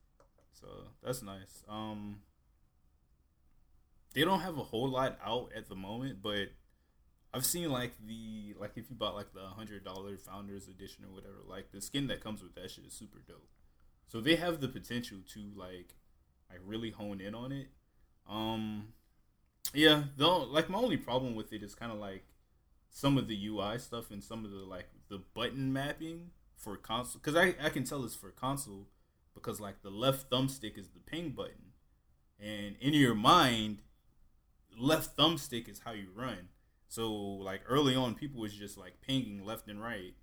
so that's nice. Um, they don't have a whole lot out at the moment, but I've seen like the like if you bought like the hundred dollar Founders Edition or whatever, like the skin that comes with that shit is super dope. So they have the potential to like like really hone in on it. Um yeah, though like my only problem with it is kind of like some of the UI stuff and some of the like the button mapping for console cuz I I can tell it's for console because like the left thumbstick is the ping button. And in your mind left thumbstick is how you run. So like early on, people was just like pinging left and right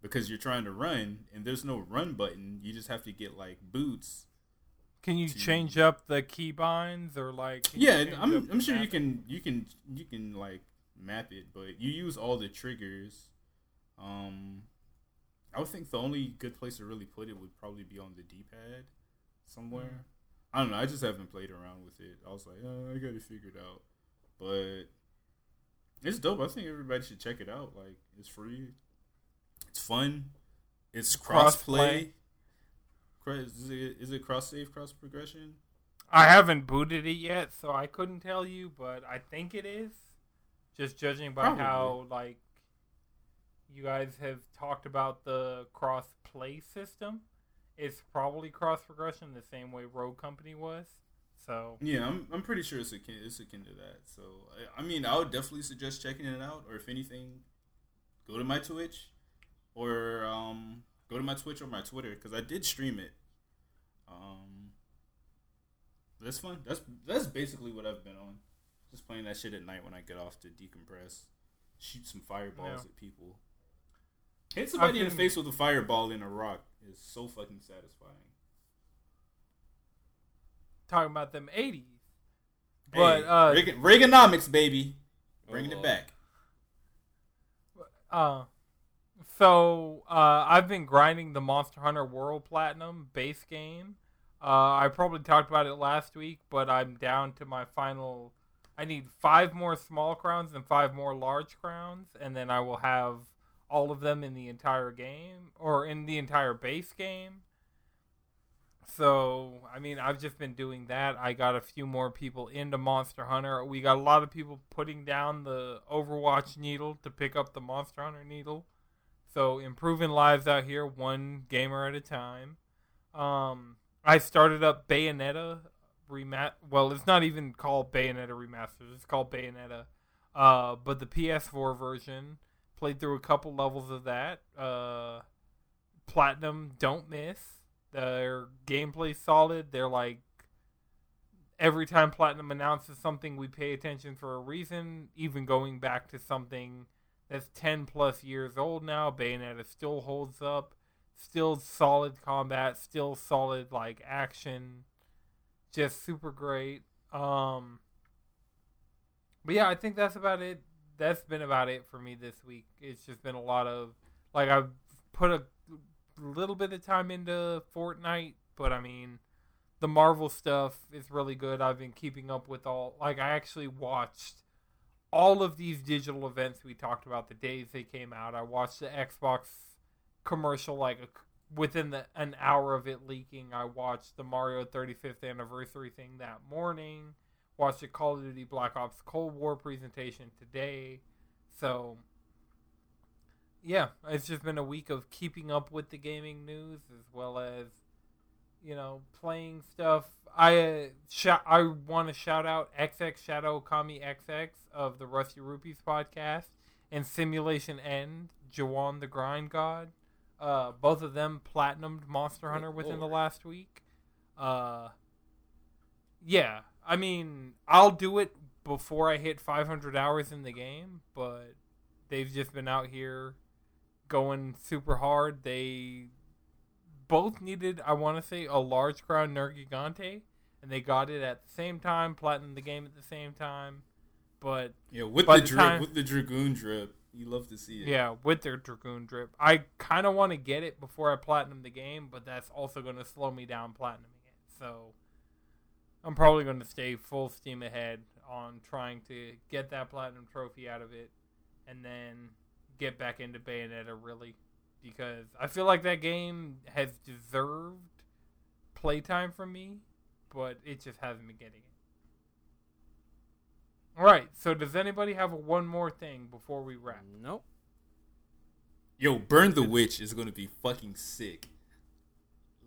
because you're trying to run and there's no run button. You just have to get like boots. Can you to- change up the keybinds or like? Yeah, I'm I'm sure you can you can you can like map it, but you use all the triggers. Um, I would think the only good place to really put it would probably be on the D-pad somewhere. I don't know. I just haven't played around with it. I was like, oh, I got to figure it out. But it's dope. I think everybody should check it out. Like, it's free. It's fun. It's Cross-play. Cross, is it, is it cross-save, cross-progression? I haven't booted it yet, so I couldn't tell you, but I think it is. Just judging by Probably. how like you guys have talked about the cross play system, it's probably cross progression the same way Rogue Company was. So Yeah, I'm, I'm pretty sure it's akin, it's akin to that. So, I, I mean, I would definitely suggest checking it out, or if anything, go to my Twitch, or um, go to my Twitch or my Twitter, because I did stream it. Um, that's fun. That's that's basically what I've been on. Just playing that shit at night when I get off to decompress, shoot some fireballs Yeah. at people. Hit somebody in the face with a fireball in a rock is so fucking satisfying. talking about them eighties. But Hey, uh Reagan, Reaganomics, baby, bringing Oh, it back. Uh, so uh, I've been grinding the Monster Hunter World Platinum base game. Uh, I probably talked about it last week, but I'm down to my final. I need five more small crowns and five more large crowns, and then I will have all of them in the entire game or in the entire base game. So, I mean, I've just been doing that. I got a few more people into Monster Hunter. We got a lot of people putting down the Overwatch needle to pick up the Monster Hunter needle. So, improving lives out here, one gamer at a time. Um, I started up Bayonetta remat. Well, it's not even called Bayonetta remastered. It's called Bayonetta. Uh, but the PS4 version played through a couple levels of that. Uh, Platinum don't miss. Their gameplay solid. They're like every time Platinum announces something, we pay attention for a reason. Even going back to something that's ten plus years old now, Bayonetta still holds up. Still solid combat. Still solid like action. Just super great. Um, but yeah, I think that's about it. That's been about it for me this week. It's just been a lot of like I've put a little bit of time into Fortnite, but I mean, the Marvel stuff is really good. I've been keeping up with all. Like I actually watched all of these digital events we talked about the days they came out. I watched the Xbox commercial like a, within the an hour of it leaking. I watched the Mario 35th anniversary thing that morning. Watched the Call of Duty Black Ops Cold War presentation today. So yeah, it's just been a week of keeping up with the gaming news as well as you know playing stuff. I uh, sh- I want to shout out XX Shadow Kami XX of the Rusty Rupees podcast and Simulation End Jawan the Grind God. Uh, both of them platinumed Monster Hunter within the last week. Uh, yeah, I mean I'll do it before I hit 500 hours in the game, but they've just been out here going super hard. They both needed, I want to say, a large crown Nergigante, and they got it at the same time, platinum the game at the same time. But Yeah, with the, the drip, time- with the dragoon drip, you love to see it. yeah, with their Dragoon drip, I kind of want to get it before I platinum the game, but that's also going to slow me down platinuming it. So I'm probably going to stay full steam ahead on trying to get that platinum trophy out of it, and then get back into Bayonetta really, because I feel like that game has deserved playtime from me, but it just hasn't been getting it. All right, so does anybody have one more thing before we wrap? Nope. Yo, Burn the Witch is gonna be fucking sick.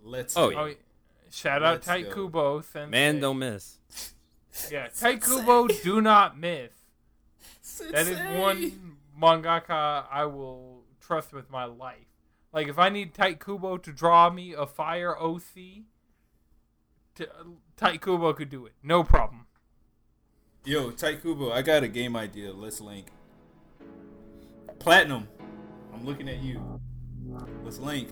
Let's Oh, go. Oh, yeah. shout out Let's Tite go. Kubo. Sensei. Man, don't miss. Yeah, Tite Kubo, do not miss. That is one mangaka I will trust with my life. Like, if I need Tite Kubo to draw me a fire OC, to, Tite Kubo could do it. No problem. Yo, Tite Kubo, I got a game idea. Let's link. Platinum. I'm looking at you. Let's link.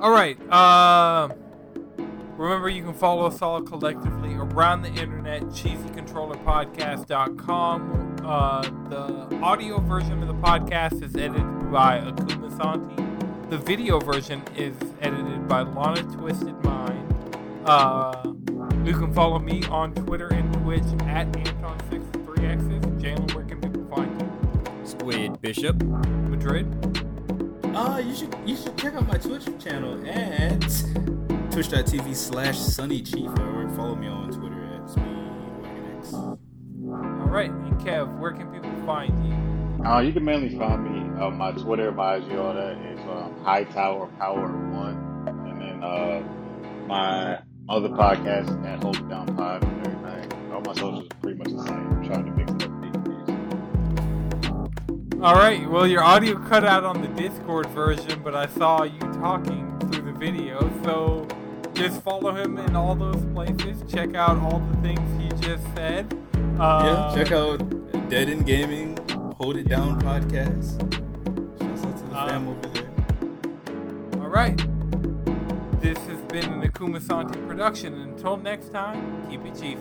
All right. Uh, remember, you can follow us all collectively around the internet, cheesycontrollerpodcast.com. Uh, the audio version of the podcast is edited by Akuma Santi. The video version is edited by Lana Twisted Mind. Uh, you can follow me on Twitter and Twitch at Anton63Xs. Jalen, where can people find you? Squid Bishop. Madrid? Uh, you should you should check out my Twitch channel at twitch.tv slash Sunny Chief or follow me on Twitter at SpeedWagonX. All right. And Kev, where can people find you? Uh, you can mainly find me on my Twitter, my IG, all that is um, High Tower Power One, and then uh, my other podcast at Hold Down Pod and everything. All my socials are pretty much the same. I'm trying to mix it up. All right. Well, your audio cut out on the Discord version, but I saw you talking through the video. So just follow him in all those places. Check out all the things he just said. Uh, yeah, check out Dead in Gaming, Hold It Down podcast. Shouts out to the Uh, fam over there. All right. This has been an Akuma Santi production. Until next time, keep it chiefy.